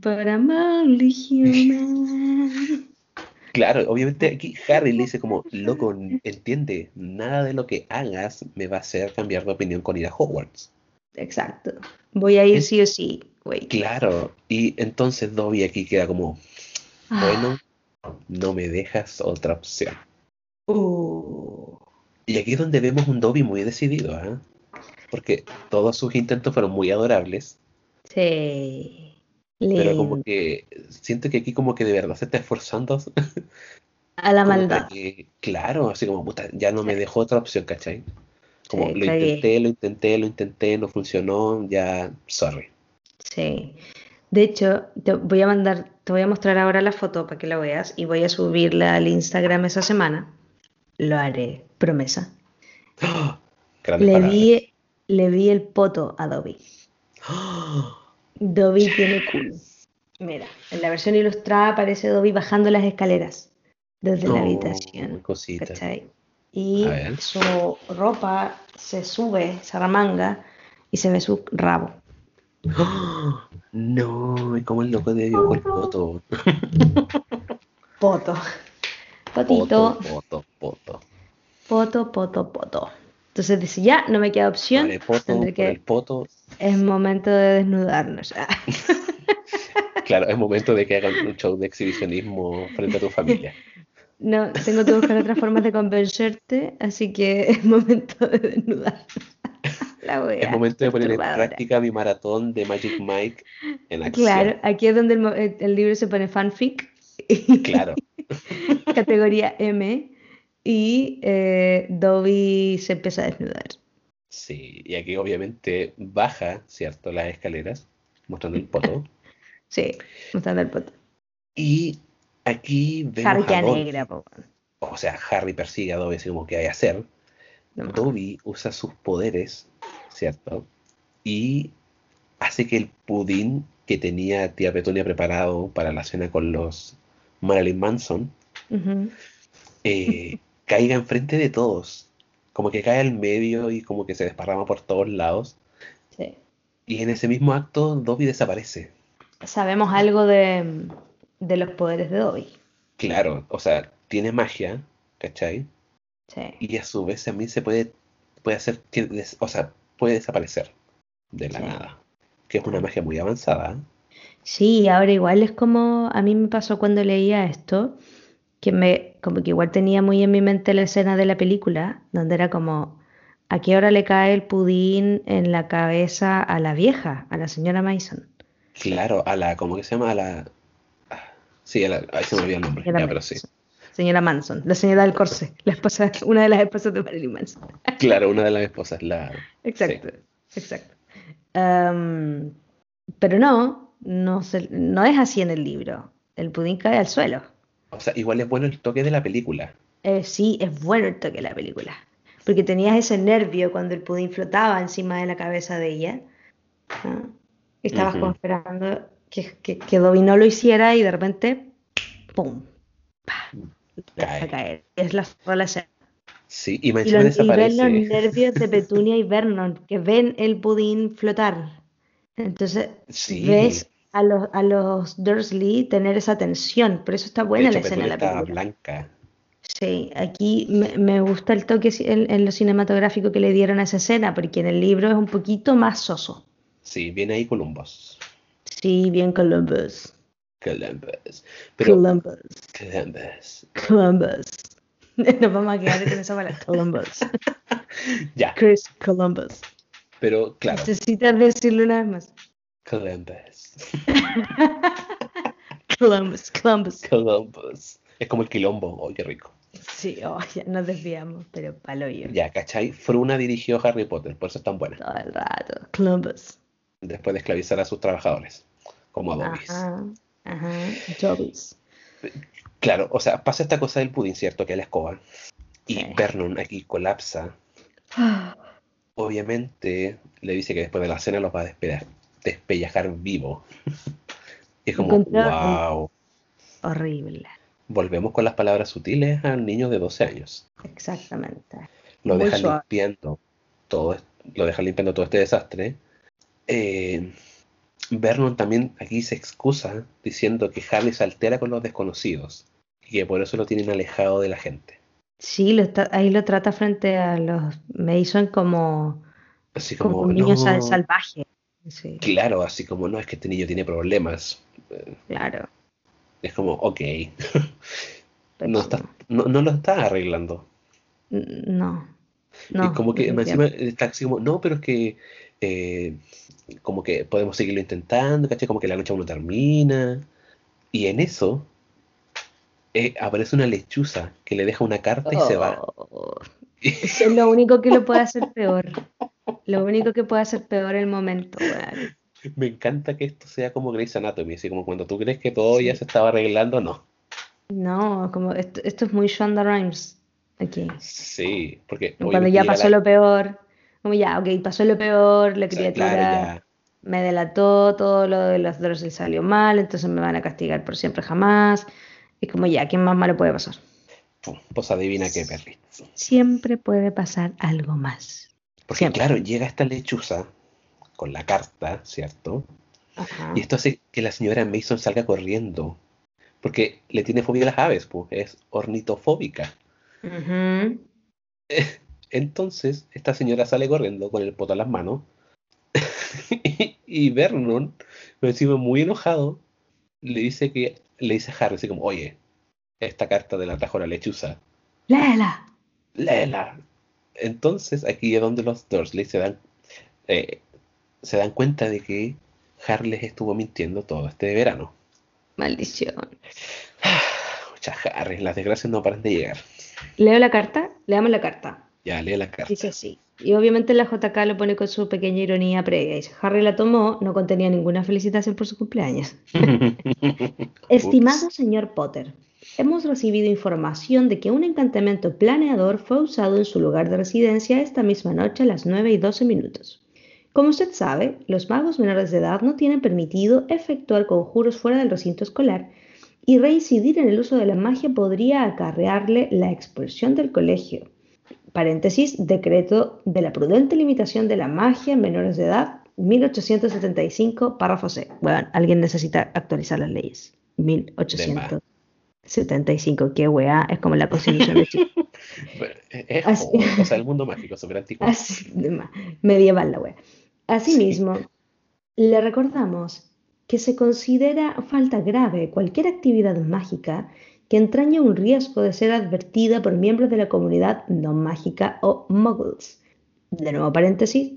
Para Human. Claro, obviamente aquí Harry le dice como, loco, entiende, nada de lo que hagas me va a hacer cambiar de opinión con ir a Hogwarts. Exacto. Voy a ir Es- sí o sí, güey. Claro, y entonces Dobby aquí queda como, Ah. bueno, no me dejas otra opción. Uh. Y aquí es donde vemos un Dobby muy decidido, ¿ah? Porque todos sus intentos fueron muy adorables, Sí. pero como que siento que aquí como que de verdad se está esforzando A la maldad. que, claro, así como, puta, ya no me dejó otra opción, ¿cachai? Como Sí, lo intenté, lo intenté, lo intenté, no funcionó, ya, sorry. Sí. De hecho, te voy a mandar, te voy a mostrar ahora la foto para que la veas y voy a subirla al Instagram esa semana. Lo haré, promesa. ¡Ah! Le vi, le vi el poto a Dobby. ¡Ah! Dobby tiene culo. Mira, en la versión ilustrada aparece Dobby bajando las escaleras desde la habitación. Y su ropa se sube, se y se ve su rabo. ¡Ah! No, y como el loco dibujó el poto. Poto. Poto, Potito, poto, poto. poto, poto, poto. Entonces dice, ya, no me queda opción. Poto, por que- el poto. Es momento de desnudarnos. Claro, es momento de que hagan un show de exhibicionismo frente a tu familia. No, tengo que buscar otras formas de convencerte, así que es momento de desnudarnos. La wea, Es momento de poner en práctica mi maratón de Magic Mike en acción. Claro, aquí es donde el, libro se pone fanfic, Claro. categoría M, y eh, Dobby se empieza a desnudar. Sí, y aquí obviamente baja, ¿cierto? Las escaleras, mostrando el poto. Sí, mostrando el poto. Y aquí vemos Harry a Dobby. negra, po. O sea, Harry persigue a Dobby así como que hay a hacer. No. Dobby usa sus poderes, ¿cierto? y hace que el pudín que tenía tía Petunia preparado para la cena con los Marilyn Manson eh, caiga enfrente de todos. Como que cae al medio y como que se desparrama por todos lados. Sí. Y en ese mismo acto Dobby desaparece. Sabemos algo de, de los poderes de Dobby. Claro, o sea, tiene magia, ¿cachai? Sí. Y a su vez también se puede, puede hacer, o sea, puede desaparecer de la Sí. nada. Que es una magia muy avanzada. Sí, ahora igual es como a mí me pasó cuando leía esto, que me como que igual tenía muy en mi mente la escena de la película, donde era como ¿a qué hora le cae el pudín en la cabeza a la vieja, a la señora Mason? Claro, a la, ¿cómo que se llama? A la... Sí, a la, ahí se me olvidó el nombre. Ya, pero sí. Señora Manson, la señora del corsé, la esposa, una de las esposas de Marilyn Manson. Claro, una de las esposas, la... Exacto, exacto. Pero no, no, se- no es así en el libro. El pudín cae al suelo. O sea, igual es bueno el toque de la película. Eh, sí, es bueno el toque de la película. Porque tenías ese nervio cuando el pudín flotaba encima de la cabeza de ella. ¿ah? Estabas Ujú. como esperando que, que, que Dobby no lo hiciera y de repente, ¡pum! ¡pa! Cae. a caer. Es la sola escena. Sí, y Y, y ven los nervios de Petunia y Vernon, que ven el pudín flotar. Entonces, Sí. ves a los, a los Dursley tener esa tensión. Por eso está buena hecho, la escena de la película. blanca. Sí, aquí me, me gusta el toque en, en lo cinematográfico que le dieron a esa escena, porque en el libro es un poquito más soso. Sí, viene ahí Columbus. Sí, bien Columbus. Columbus. Pero Columbus. Columbus. Columbus. Nos vamos a quedar con esa palabra. Columbus. Ya, Chris Columbus. Pero claro, Necesitas decirlo una vez más. Columbus. Columbus, Columbus. Columbus. Es como el quilombo. Oh, qué rico. Sí, oh, ya nos desviamos, pero palo yo. Ya, ¿cachai? Fruna dirigió Harry Potter, por eso es tan buena. Todo el rato. Columbus. Después de esclavizar a sus trabajadores, como a Dobby's. Ajá, ajá. Dobby's. Claro, o sea, pasa esta cosa del pudín, ¿cierto? Que es la escoba. Y Sí. Vernon aquí colapsa. Obviamente le dice que después de la cena los va a despe- despellejar vivo. Y es como, wow. Horrible. Volvemos con las palabras sutiles al niño de 12 años. Exactamente. Lo Muy deja suave. limpiando todo, lo deja limpiando todo este desastre. Eh, Vernon también aquí se excusa diciendo que Harry se altera con los desconocidos y que por eso lo tienen alejado de la gente. Sí, lo está- ahí lo trata frente a los Mason como, Así como como, un niño sal- no, salvaje. Sí, claro, así como, no, es que este niño tiene problemas. Eh, claro. Es como, ok, no, está, no, no lo está arreglando. n- No. Y No. como que encima está así como, no, pero es que eh, como que podemos seguirlo intentando, ¿cachai? Como que la noche aún no termina. Y en eso eh, aparece una lechuza que le deja una carta y se va. Oh, eso es lo único que lo puede hacer peor. Lo único que puede hacer peor el momento. Me encanta que esto sea como Grey's Anatomy, así como cuando tú crees que todo ya se estaba arreglando, no. No, como esto, esto es muy Shonda Rhimes aquí. Sí, porque Cuando ya pasó la- lo peor, como ya, ok, pasó lo peor, la o sea, criatura claro, me delató, todo lo de los Dursley salió mal, entonces me van a castigar por siempre jamás. Y como ya, ¿qué más malo puede pasar? Pues adivina qué, Perry. Siempre puede pasar algo más. Porque Siempre. claro, llega esta lechuza con la carta, ¿cierto? Ajá. Y esto hace que la señora Mason salga corriendo. Porque le tiene fobia a las aves, pues, es ornitofóbica. Ujú. Entonces, esta señora sale corriendo con el poto en las manos. y, y Vernon, encima muy enojado, le dice que le dice a Harry así como, oye, esta carta de la trajo la lechuza. Léela. léela. Entonces, aquí es donde los Dursley se dan, eh, se dan cuenta de que Harry les estuvo mintiendo todo este verano. Maldición. Mucha Harry, las desgracias no paran de llegar. Leo la carta, leamos la carta. Ya, lee la carta. Dice así. Y obviamente la JK lo pone con su pequeña ironía previa. Dice, Harry la tomó, no contenía ninguna felicitación por su cumpleaños. Estimado señor Potter, hemos recibido información de que un encantamiento planeador fue usado en su lugar de residencia esta misma noche a las 9 y 12 minutos. Como usted sabe, los magos menores de edad no tienen permitido efectuar conjuros fuera del recinto escolar y reincidir en el uso de la magia podría acarrearle la expulsión del colegio. Paréntesis, decreto de la prudente limitación de la magia en menores de edad, 1875, párrafo C. Bueno, alguien necesita actualizar las leyes. 1875, qué weá, es como la constitución de Chile. es o sea, el mundo mágico, súper antiguo. medieval la weá. Asimismo, le recordamos que se considera falta grave cualquier actividad mágica que entraña un riesgo de ser advertida por miembros de la comunidad no mágica o muggles. De nuevo paréntesis,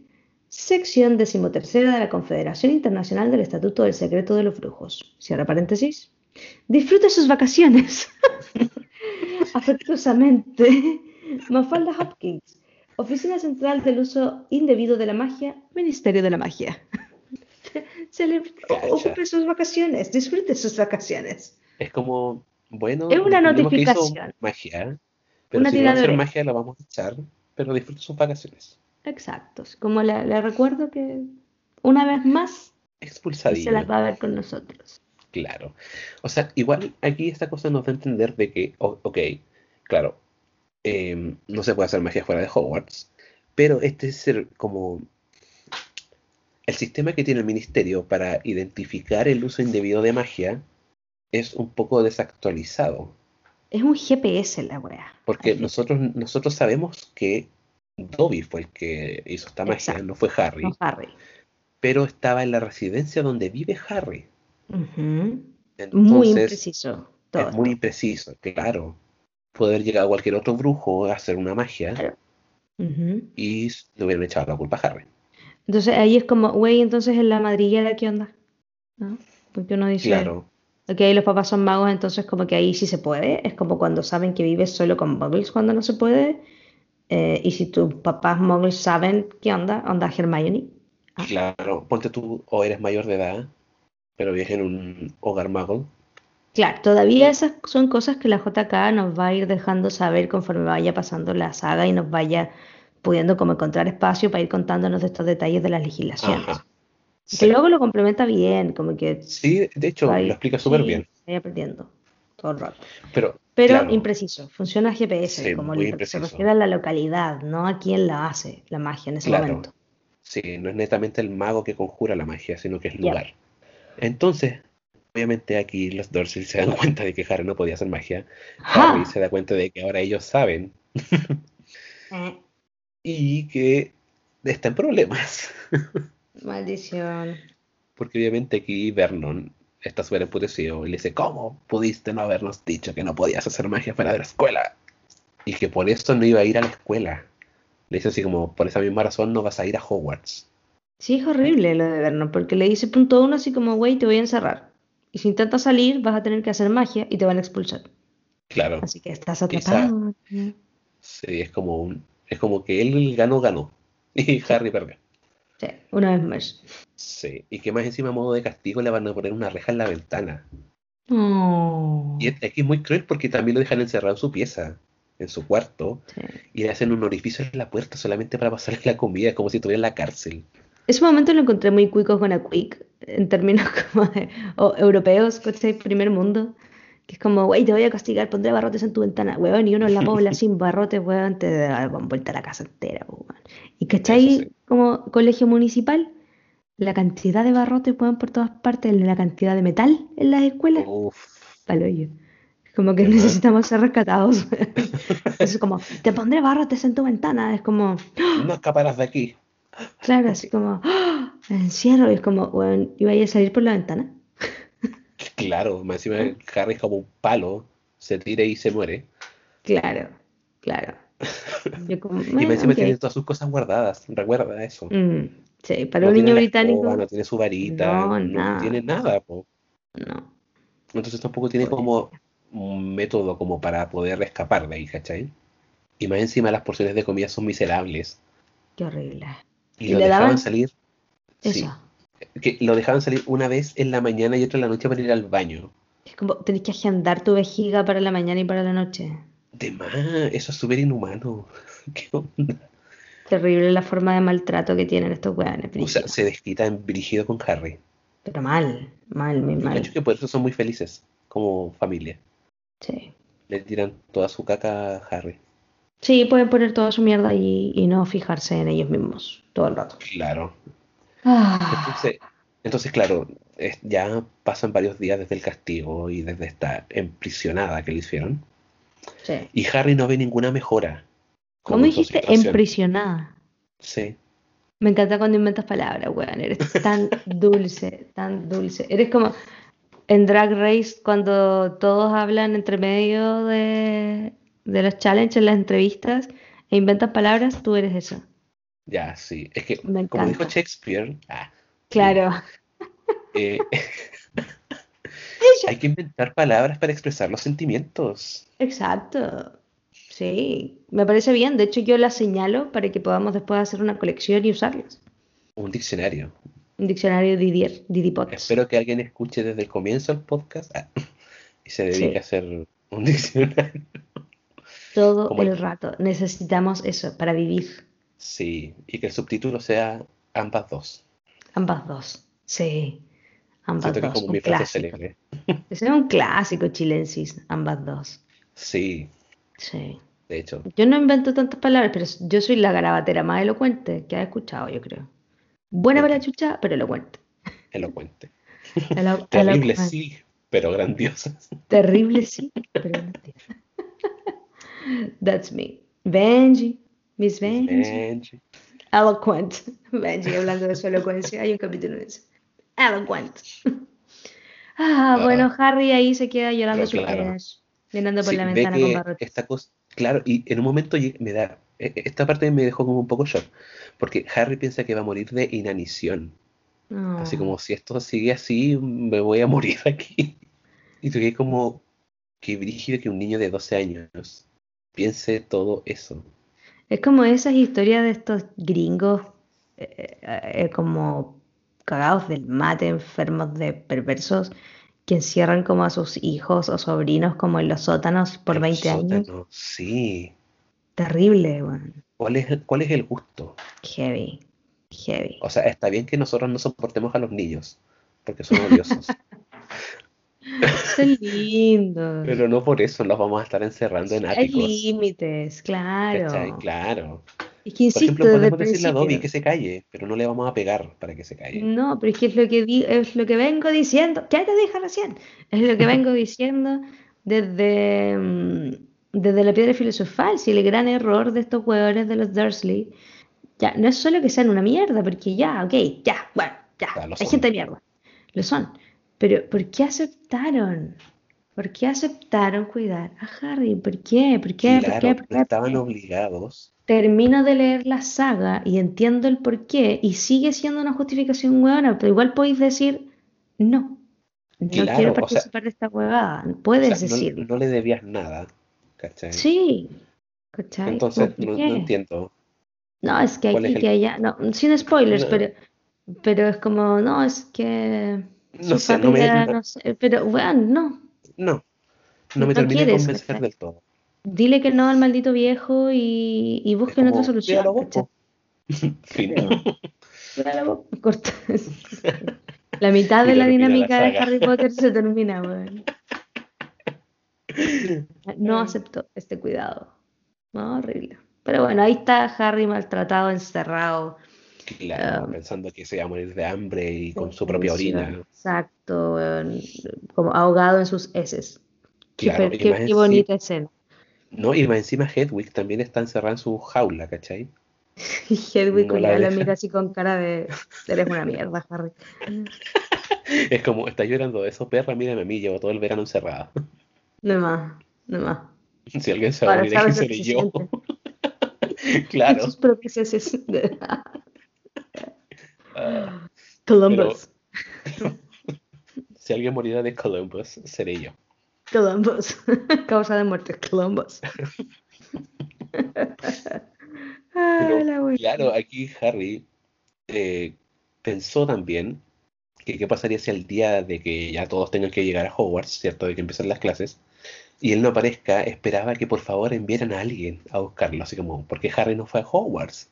sección decimotercera de la Confederación Internacional del Estatuto del Secreto de los Brujos. Cierra paréntesis. Disfrute sus vacaciones. Afectuosamente, Mafalda Hopkins, Oficina Central del Uso Indebido de la Magia, Ministerio de la Magia. ocupe sus vacaciones, disfrute sus vacaciones. Es como, bueno, es una notificación. magia, pero si va a hacer magia la vamos a echar, pero disfrute sus vacaciones. Exacto, como le, recuerdo que una vez más expulsadilla. se las va a ver con nosotros. Claro. O sea, igual aquí esta cosa nos da a entender de que, ok, claro, em, no se puede hacer magia fuera de Hogwarts, pero este es el, como el sistema que tiene el ministerio para identificar el uso indebido de magia es un poco desactualizado. Es un GPS la weá. Porque nosotros, nosotros sabemos que Dobby fue el que hizo esta magia, no fue Harry. Harry. Pero estaba en la residencia donde vive Harry. muy impreciso. es muy impreciso, claro. Poder llegar a cualquier otro brujo a hacer una magia y le hubieran echado la culpa a Harry. Entonces ahí es como, güey, entonces en la madriguera, ¿qué onda? ¿No? Porque uno dice, claro. Ok, los papás son magos, entonces como que ahí sí se puede. Es como cuando saben que vives solo con muggles cuando no se puede. Eh, y si tus papás muggles saben qué onda, onda Hermione. Ah. Claro, ponte tú o eres mayor de edad, pero vives en un hogar muggle. Claro, todavía esas son cosas que la JK nos va a ir dejando saber conforme vaya pasando la saga y nos vaya pudiendo como encontrar espacio para ir contándonos de estos detalles de las legislaciones. Que luego lo complementa bien, como que... Sí, de hecho, lo explica súper bien. Estoy aprendiendo todo el rato. Pero, Pero impreciso, funciona GPS, como se refiere a la localidad, no a quién la hace la magia en ese momento. Sí, no es netamente el mago que conjura la magia, sino que es el lugar. Entonces, obviamente aquí los Dursley se dan cuenta de que Harry no podía hacer magia. Harry se da cuenta de que ahora ellos saben. Eh y que está en problemas. Maldición. Porque obviamente aquí Vernon está súper emputecido y le dice, ¿cómo pudiste no habernos dicho que no podías hacer magia fuera de la escuela? Y que por eso no iba a ir a la escuela. Le dice así como, por esa misma razón no vas a ir a Hogwarts. Sí, es horrible lo de Vernon, porque le dice punto uno así como, güey, te voy a encerrar. Y si intentas salir, vas a tener que hacer magia y te van a expulsar. Claro. Así que estás atrapado. Sí, es como un, es como que él ganó, ganó. Y Harry perdió. Sí, una vez más. Sí, y que más encima, a modo de castigo, le van a poner una reja en la ventana. Oh. Y aquí es muy cruel porque también lo dejan encerrado en su pieza, en su cuarto, y le hacen un orificio en la puerta solamente para pasarle la comida, como si estuviera en la cárcel. Ese momento lo encontré muy cuico con a quick, en términos como de, o europeos, ¿cachai? Primer mundo es como, güey, te voy a castigar, pondré barrotes en tu ventana, weón, y uno en la pobla sin barrotes, weón, te dan vuelta a la casa entera, weón. Y cachai, como colegio municipal, la cantidad de barrotes, weón, por todas partes, la cantidad de metal en las escuelas, palo yo. Como que necesitamos ser rescatados. es como, te pondré barrotes en tu ventana, es como... No escaparás de aquí. Claro, así como, ¡Ah! encierro, y es como, weón, ¿iba a salir por la ventana? Claro, más encima Harry es como un palo, se tira y se muere. Claro, claro. y más encima tiene todas sus cosas guardadas, recuerda eso. Mm, sí, para un niño británico. no tiene su varita, no, tiene nada. Po. No. Entonces tampoco tiene como un método como para poder escapar de ahí, ¿cachai? Y más encima las porciones de comida son miserables. Qué horrible. Y, lo dejaban salir. Sí que lo dejaban salir una vez en la mañana y otra en la noche para ir al baño. Es como tenés que agendar tu vejiga para la mañana y para la noche. De más, eso es súper inhumano. ¿Qué onda? terrible la forma de maltrato que tienen estos weones. O sea, se desquita en brígido con Harry. Pero mal, mal, muy mal. De hecho que por eso son muy felices como familia. Sí. Le tiran toda su caca a Harry. Sí, pueden poner toda su mierda y no fijarse en ellos mismos todo el rato. Claro. Ah, Entonces, entonces claro, es- ya pasan varios días desde el castigo y desde esta emprisionada que le hicieron. sí. Y Harry no ve ninguna mejora. ¿Cómo dijiste? Emprisionada. Sí. Me encanta cuando inventas palabras, weón. Eres tan dulce, tan dulce. Eres como en Drag Race cuando todos hablan entre medio de, de los challenges, en las entrevistas, e inventan palabras, tú eres eso. Ya, sí. Es que, Me como dijo. Shakespeare, ah, Claro. eh, hay que inventar palabras para expresar los sentimientos. Exacto. Sí, me parece bien. De hecho, yo las señalo para que podamos después hacer una colección y usarlas. Un diccionario. Un diccionario Didier, Didipot. Espero que alguien escuche desde el comienzo el podcast ah, y se dedique Sí. a hacer un diccionario. Todo el- rato. Necesitamos eso para vivir. Sí, y que el subtítulo sea ambas dos. Ambas dos. Sí. Ambas Siento que es dos. como Un mi frase clásico. célebre. Es un clásico chilensis. Ambas dos. Sí, Sí. de hecho. Yo no invento tantas palabras, pero yo soy la garabatera más elocuente que has escuchado, yo creo. Buena para chucha, pero elocuente. Elocuente. Elo- Terrible, elocuente. sí, pero grandiosas. Terrible, sí, pero entiendo. That's me. Benji. Miss Benji. Benji. Eloquent. Benji, hablando de su elocuencia, hay un capítulo de eso. Eloquent. Ah, bueno, Harry ahí se queda llorando Pero su claro. crush, mirando por Sí, la ve ventana con que barrotes. esta cosa, claro, y en un momento me da, e- e- esta parte me dejó como un poco shock, porque Harry piensa que va a morir de inanición, así No. como si esto sigue así, me voy a morir aquí. Y tú que como, qué brígido que un niño de 12 años piense todo eso. Es como esas historias de estos gringos, eh, eh, eh, como cagados del mate, enfermos de perversos, que encierran como a sus hijos o sobrinos como en los sótanos por El 20 años. sótano, Sí. Terrible, weón. ¿Cuál es, el- cuál es el gusto? Heavy. Heavy. O sea, está bien que nosotros no soportemos a los niños, porque son odiosos, Son lindos. pero no por eso los vamos a estar encerrando en Hay áticos. límites, claro. ¿cachai? Claro. Es que Por insisto, ejemplo, desde el podemos decirle a Dobby que se calle, pero no le vamos a pegar para que se calle. No, pero es que es lo que di- es lo que vengo diciendo. Ya te dije recién. Es lo que vengo diciendo desde, mm, desde la piedra filosofal. Si el gran error de estos hueones de los Dursley, ya, no es solo que sean una mierda, porque ya, ok, ya, bueno, ya, hay son. gente de mierda. Lo son. Pero, ¿por qué aceptaron? ¿Por qué aceptaron cuidar a Harry? ¿Por qué? ¿Por qué? ¿Por Claro, qué? ¿Por qué? no estaban obligados. termino de leer la saga y entiendo el porqué y sigue siendo una justificación huevona, pero igual podéis decir, no, no Claro, quiero o sea- participar de esta huevada. O Puedes sea, no, decirlo. no le debías nada, ¿cachai? Sí, ¿cachai? Entonces, ¿Por no, qué? no entiendo. No, es que ¿Cuál aquí, es el- que allá, no, sin spoilers, No. pero, pero es como, no, es que No sé, no me, no, no sé, pero bueno, no, no, no No me termina de convencer ¿cachai? del todo. dile que no al maldito viejo y, y busquen otra solución. Fin. Corta. La mitad de la dinámica de. Harry Potter se termina, weón. No aceptó este cuidado. No, horrible. Pero bueno, ahí está Harry maltratado, encerrado. Claro, Ah. pensando que se iba a morir de hambre y con su propia orina. Exacto. Como ahogado en sus heces. Qué, Claro, qué- qué enci- bonita escena. No, y más encima Hedwig también está encerrada en su jaula, ¿cachai? Y Hedwig No la la mira así con cara de eres una mierda, Harry. Es como, está llorando de eso, perra, mírame a mí, llevo todo el verano encerrada. No más, no más. Si alguien se va a morir seré se yo. Claro. Sus propias heces. Columbus. si alguien morirá de Columbus, seré yo. Columbus. Causa de muerte, Columbus. Pero. Claro, aquí Harry eh, pensó también que qué pasaría si el día de que ya todos tengan que llegar a Hogwarts, ¿cierto? De que empiezan las clases, y él no aparezca, esperaba que por favor enviaran a alguien a buscarlo, así como, porque Harry no fue a Hogwarts.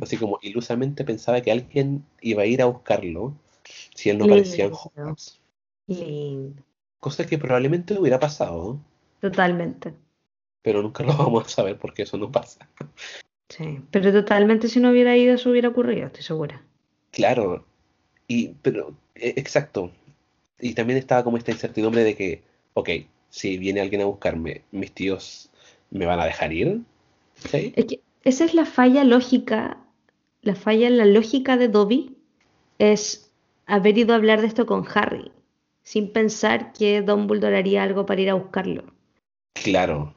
Así como ilusamente pensaba que alguien iba a ir a buscarlo si él no aparecía en. Hogwarts. Lindo. Cosa que probablemente hubiera pasado, Totalmente. pero nunca lo vamos a saber porque eso no pasa. Sí. Pero totalmente si no hubiera ido, eso hubiera ocurrido, estoy segura. Claro, y pero e- exacto. Y también estaba como esta incertidumbre de que, ok, si viene alguien a buscarme, mis tíos me van a dejar ir. ¿Sí? Es que esa es la falla lógica, la falla en la lógica de Dobby es haber ido a hablar de esto con Harry, sin pensar que Dumbledore haría algo para ir a buscarlo. Claro,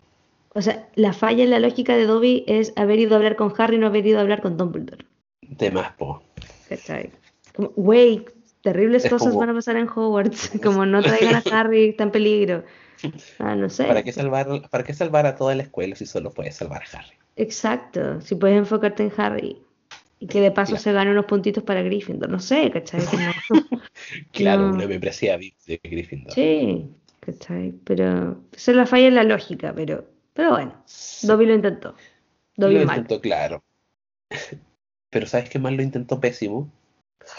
O sea, la falla en la lógica de Dobby es haber ido a hablar con Harry y no haber ido a hablar con Dumbledore. de más, po. ¿Cachai? Como, güey, terribles Es cosas como- van a pasar en Hogwarts. Como no traigan a Harry, está en peligro. Ah, no sé. ¿Para qué salvar, para qué salvar a toda la escuela si solo puedes salvar a Harry? Exacto, si puedes enfocarte en Harry. Y que de paso Claro. se gane unos puntitos para Gryffindor. No sé, ¿cachai? Claro, No. una membresía de Gryffindor. Sí, ¿cachai? Pero es la falla en la lógica, pero, pero bueno, Sí, Dobby lo intentó. Dobby lo mal. intentó, claro. Pero ¿sabes qué más lo intentó pésimo?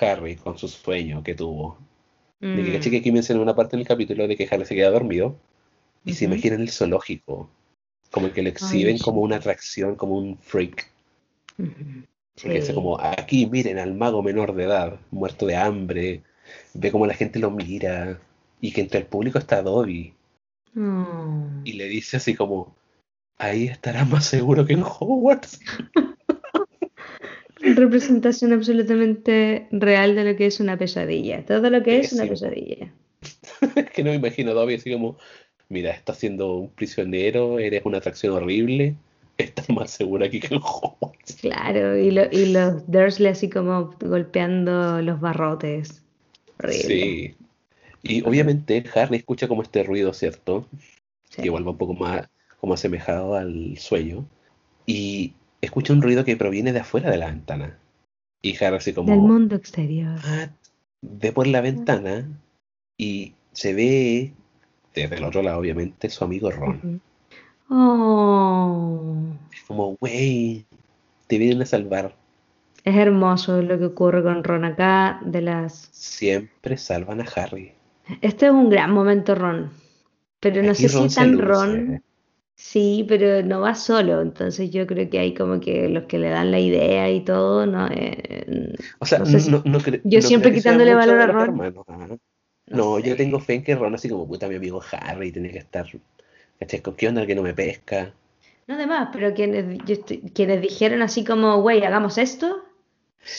Harry con su sueño que tuvo. De que Mm, caché que aquí mencioné una parte en el capítulo de que Harry se queda dormido y se Ujú. imagina en el zoológico. Como que lo exhiben sí. como una atracción, como un freak. ujú. Porque dice Sí. como, aquí miren al mago menor de edad, muerto de hambre. Ve como la gente lo mira. Y que entre el público está Dobby. Oh. Y le dice así como, ahí estará más seguro que en Hogwarts. Representación absolutamente real de lo que es una pesadilla. Todo lo que es una Pésimo. pesadilla. que no me imagino a Dobby así como, mira, estás siendo un prisionero, eres una atracción horrible, estás más seguro aquí que en Hogwarts. Claro, y, lo- y los Dursley así como golpeando los barrotes. Horrible. Sí. Y obviamente Harry escucha como este ruido, ¿cierto? Sí. Que igual va un poco más como asemejado al sueño. Y escucha un ruido que proviene de afuera de la ventana. Y Harry así como... Del mundo exterior. "What?". ve por la ventana y se ve desde el otro lado, obviamente, su amigo Ron. Oh, Es como, wey, te vienen a salvar. es hermoso lo que ocurre con Ron acá. De las, Siempre salvan a Harry. este es un gran momento Ron, pero no sé si Ron tan luce. Ron. Sí, pero no va solo. Entonces yo creo que hay como que los que le dan la idea y todo, no, Eh, O sea, no sé si- no, yo siempre quitándole valor a Ron. hermanos. No No, yo sé. tengo fe en que Ron, así como puta, mi amigo Harry, tiene que estar. ¿Cachai? ¿Qué onda el que no me pesca? No demás, pero quienes, yo estoy- quienes dijeron así como, güey, hagamos esto,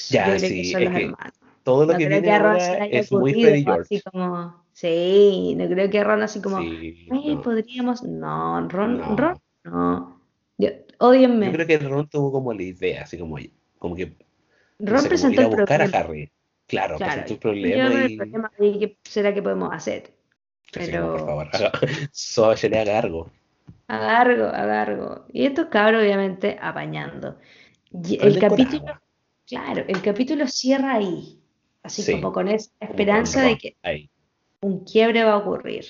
Ya, creo que sí, son es los que hermanos. Todo lo No que viene a ahora es muy Freddy George. así como, sí, no creo que a Ron así como, Sí, "Ay, no. podríamos, no, Ron, No. Ron, no. Yo, ódienme, Yo creo que Ron tuvo como la idea, así como, como que, no Ron sé, como presentó ir a el buscar a problema. Harry. Claro, Claro, presentó el yo problema creo que el y. problema ahí, ¿qué será que podemos hacer? Así como, por Pero favor, solo haga algo. agargo, agargo. Y estos cabros obviamente apañando. Y el capítulo, claro, el capítulo cierra ahí, así Sí, como con esa Como esperanza de que Ahí. un quiebre va a ocurrir.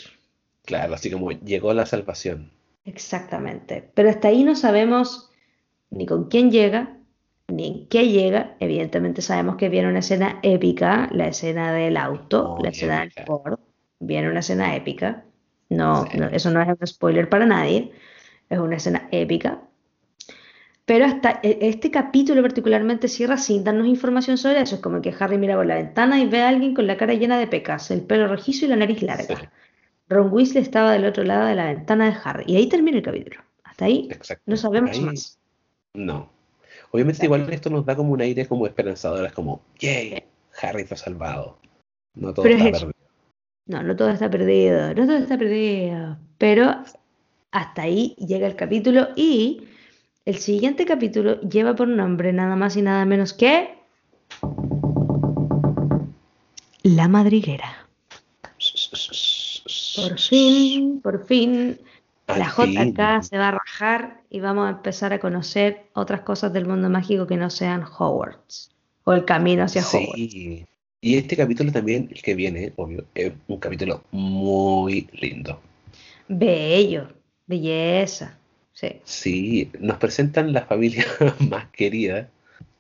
Claro, así como llegó la salvación. Exactamente. Pero hasta ahí no sabemos ni con quién llega, ni en qué llega. Evidentemente sabemos que viene una escena épica, la escena del auto, Muy la escena del. Ford. Viene una escena épica. No, Sí. no, eso no es un spoiler para nadie. Es una escena épica. Pero hasta e- este capítulo particularmente cierra sin darnos información sobre eso. Es como que Harry mira por la ventana y ve a alguien con la cara llena de pecas, el pelo rojizo y la nariz larga. Sí, Ron Weasley estaba del otro lado de la ventana de Harry. Y ahí termina el capítulo. Hasta ahí exacto. no sabemos Ahí, más. no. Obviamente igual esto nos da como un aire como esperanzador, es como, yay, Harry fue salvado. No todo Pero está perdido. No, no todo está perdido. No todo está perdido. Pero hasta ahí llega el capítulo. Y el siguiente capítulo lleva por nombre nada más y nada menos que. La madriguera. Por fin, por fin, Al la fin. JK se va a y vamos a empezar a conocer otras cosas del mundo mágico que no sean Hogwarts. O el camino hacia Hogwarts. Sí. Y este capítulo también, el que viene, obvio, es un capítulo muy lindo. Bello, belleza. Sí. Sí, nos presentan la familia más querida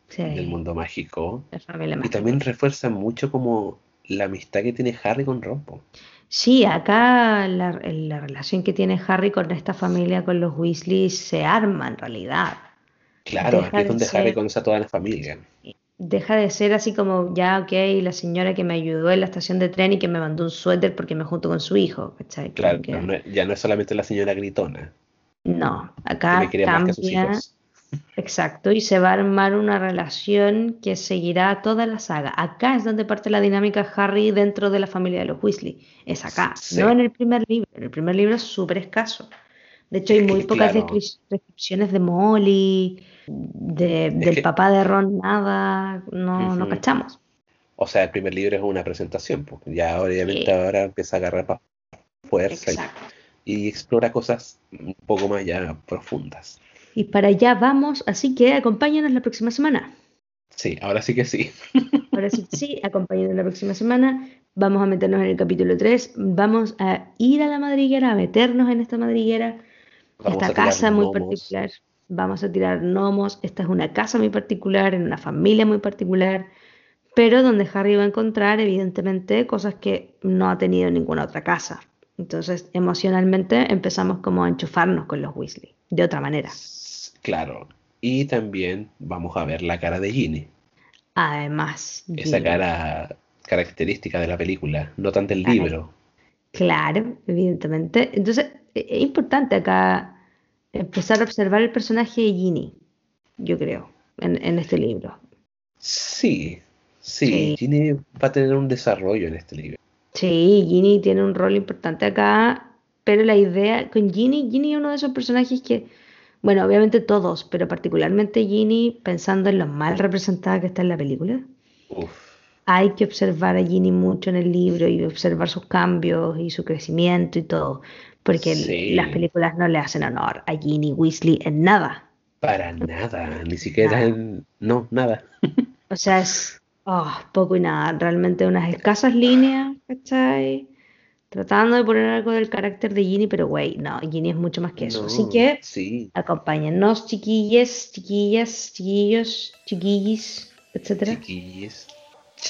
Sí, del mundo mágico. la familia Y mágica. también refuerza mucho como la amistad que tiene Harry con Ron. Sí, acá la, la relación que tiene Harry con esta familia, con los Weasley, se arma en realidad. Claro, Deja aquí es de donde Harry ser- conoce a toda la familia. Deja de ser así como, ya, ok, la señora que me ayudó en la estación de tren y que me mandó un suéter porque me junto con su hijo, ¿cachai? Claro, que- no ya no es solamente la señora gritona, no, que acá me quiere más que sus cambia, hijos. Exacto, y se va a armar una relación que seguirá toda la saga. Acá es donde parte la dinámica Harry dentro de la familia de los Weasley. Es acá, Sí. no en el primer libro. En el primer libro es súper escaso. De hecho, hay Es que, muy pocas claro. descripciones de Molly, de- del que- papá de Ron, nada, no, no cachamos. O sea, el primer libro es una presentación, pues. Ya obviamente Sí. ahora empieza a agarrar pa- fuerza y, y explora cosas un poco más ya profundas. Y para allá vamos, así que acompáñanos la próxima semana. Sí, ahora sí que sí. Ahora sí, que sí, acompáñanos la próxima semana. Vamos a meternos en el capítulo 3. Vamos a ir a la madriguera, a meternos en esta madriguera, Vamos esta casa muy gnomos. particular. Vamos a tirar gnomos. Esta es una casa muy particular, en una familia muy particular, pero donde Harry va a encontrar, evidentemente, cosas que no ha tenido en ninguna otra casa. Entonces, emocionalmente empezamos como a enchufarnos con los Weasley, de otra manera. Claro. Y también vamos a ver la cara de Ginny. Además, Esa cara característica de la película, no tanto el libro. Claro, evidentemente. Entonces, e- es importante acá empezar a observar el personaje de Ginny, yo creo, en, en este libro. Sí, sí, Sí. Ginny va a tener un desarrollo en este libro. Sí, Ginny tiene un rol importante acá, pero la idea con Ginny, Ginny es uno de esos personajes que, bueno, obviamente todos, pero particularmente Ginny, pensando en lo mal representada que está en la película, Uf, hay que observar a Ginny mucho en el libro y observar sus cambios y su crecimiento y todo, porque Sí. las películas no le hacen honor a Ginny Weasley en nada. para nada, ni siquiera Nada. en... No, nada. O sea, es oh, poco y nada, realmente unas escasas líneas, ¿cachai? Tratando de poner algo del carácter de Ginny, pero güey, no, Ginny es mucho más que eso. Así que Sí, acompáñennos, chiquillas, chiquillas, chiquillos, chiquillis, etcétera. chiquillos,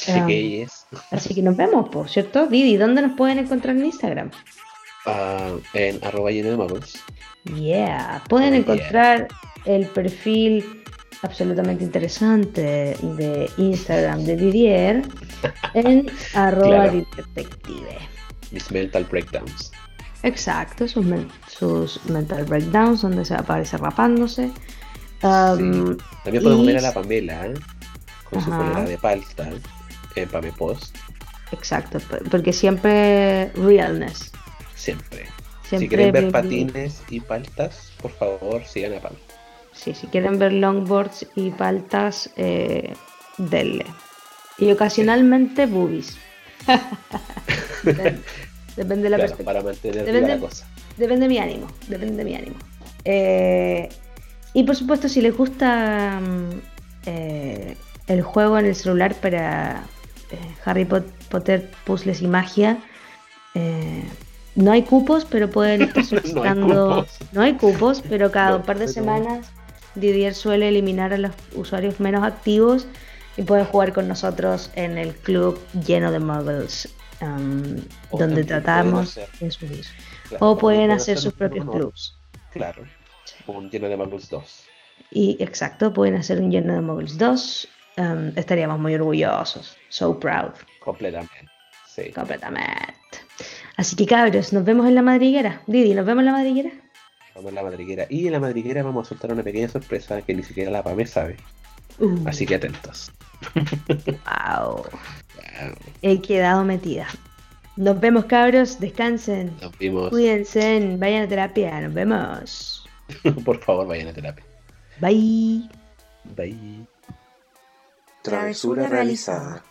Um, chiquillos. Así que nos vemos, por cierto. Didi, ¿dónde nos pueden encontrar en Instagram? Ah, en arroba lleno de magos. Yeah, pueden Oh, encontrar el perfil absolutamente interesante de Instagram de Didier en arroba Claro. detective. Mis mental breakdowns. Exacto, sus, men- sus mental breakdowns donde se aparece rapándose. Um, También podemos y- ver a la Pamela ¿eh? con su Ajá. polera de palta en Pame Post. Exacto, porque siempre realness. Siempre. Si quieren ver patines y paltas, por favor sigan a Pam. Sí, si quieren ver longboards y paltas, eh, denle. Y ocasionalmente boobies. Depende, depende de la Claro, perspectiva. para mantener Depende- la cosa. Depende de mi ánimo. Depende de mi ánimo. Eh, y por supuesto, si les gusta mm, eh, el juego en el celular para eh, Harry Pot- Potter, puzzles y magia, eh, no hay cupos, pero pueden estar solicitando. no hay cupos, pero cada No, un par de semanas Didier suele eliminar a los usuarios menos activos y pueden jugar con nosotros en el club lleno de muggles, um, donde tratamos de subir. Claro, O pueden hacer sus propios clubs. Claro. Un lleno de magos 2. Y exacto, pueden hacer un lleno de Muggles 2. um, estaríamos muy orgullosos. So proud. Completamente. Sí. Completamente. Así que cabros, nos vemos en la madriguera. Didi, ¿nos vemos en la madriguera? Vamos a la madriguera. Y en la madriguera vamos a soltar una pequeña sorpresa que ni siquiera la Pame sabe. Uh, Así que atentos. Wow. He quedado metida. Nos vemos cabros, descansen. Nos vimos. Cuídense, vayan a terapia. Nos vemos. Por favor, vayan a terapia. Bye. Bye. Travesura realizada.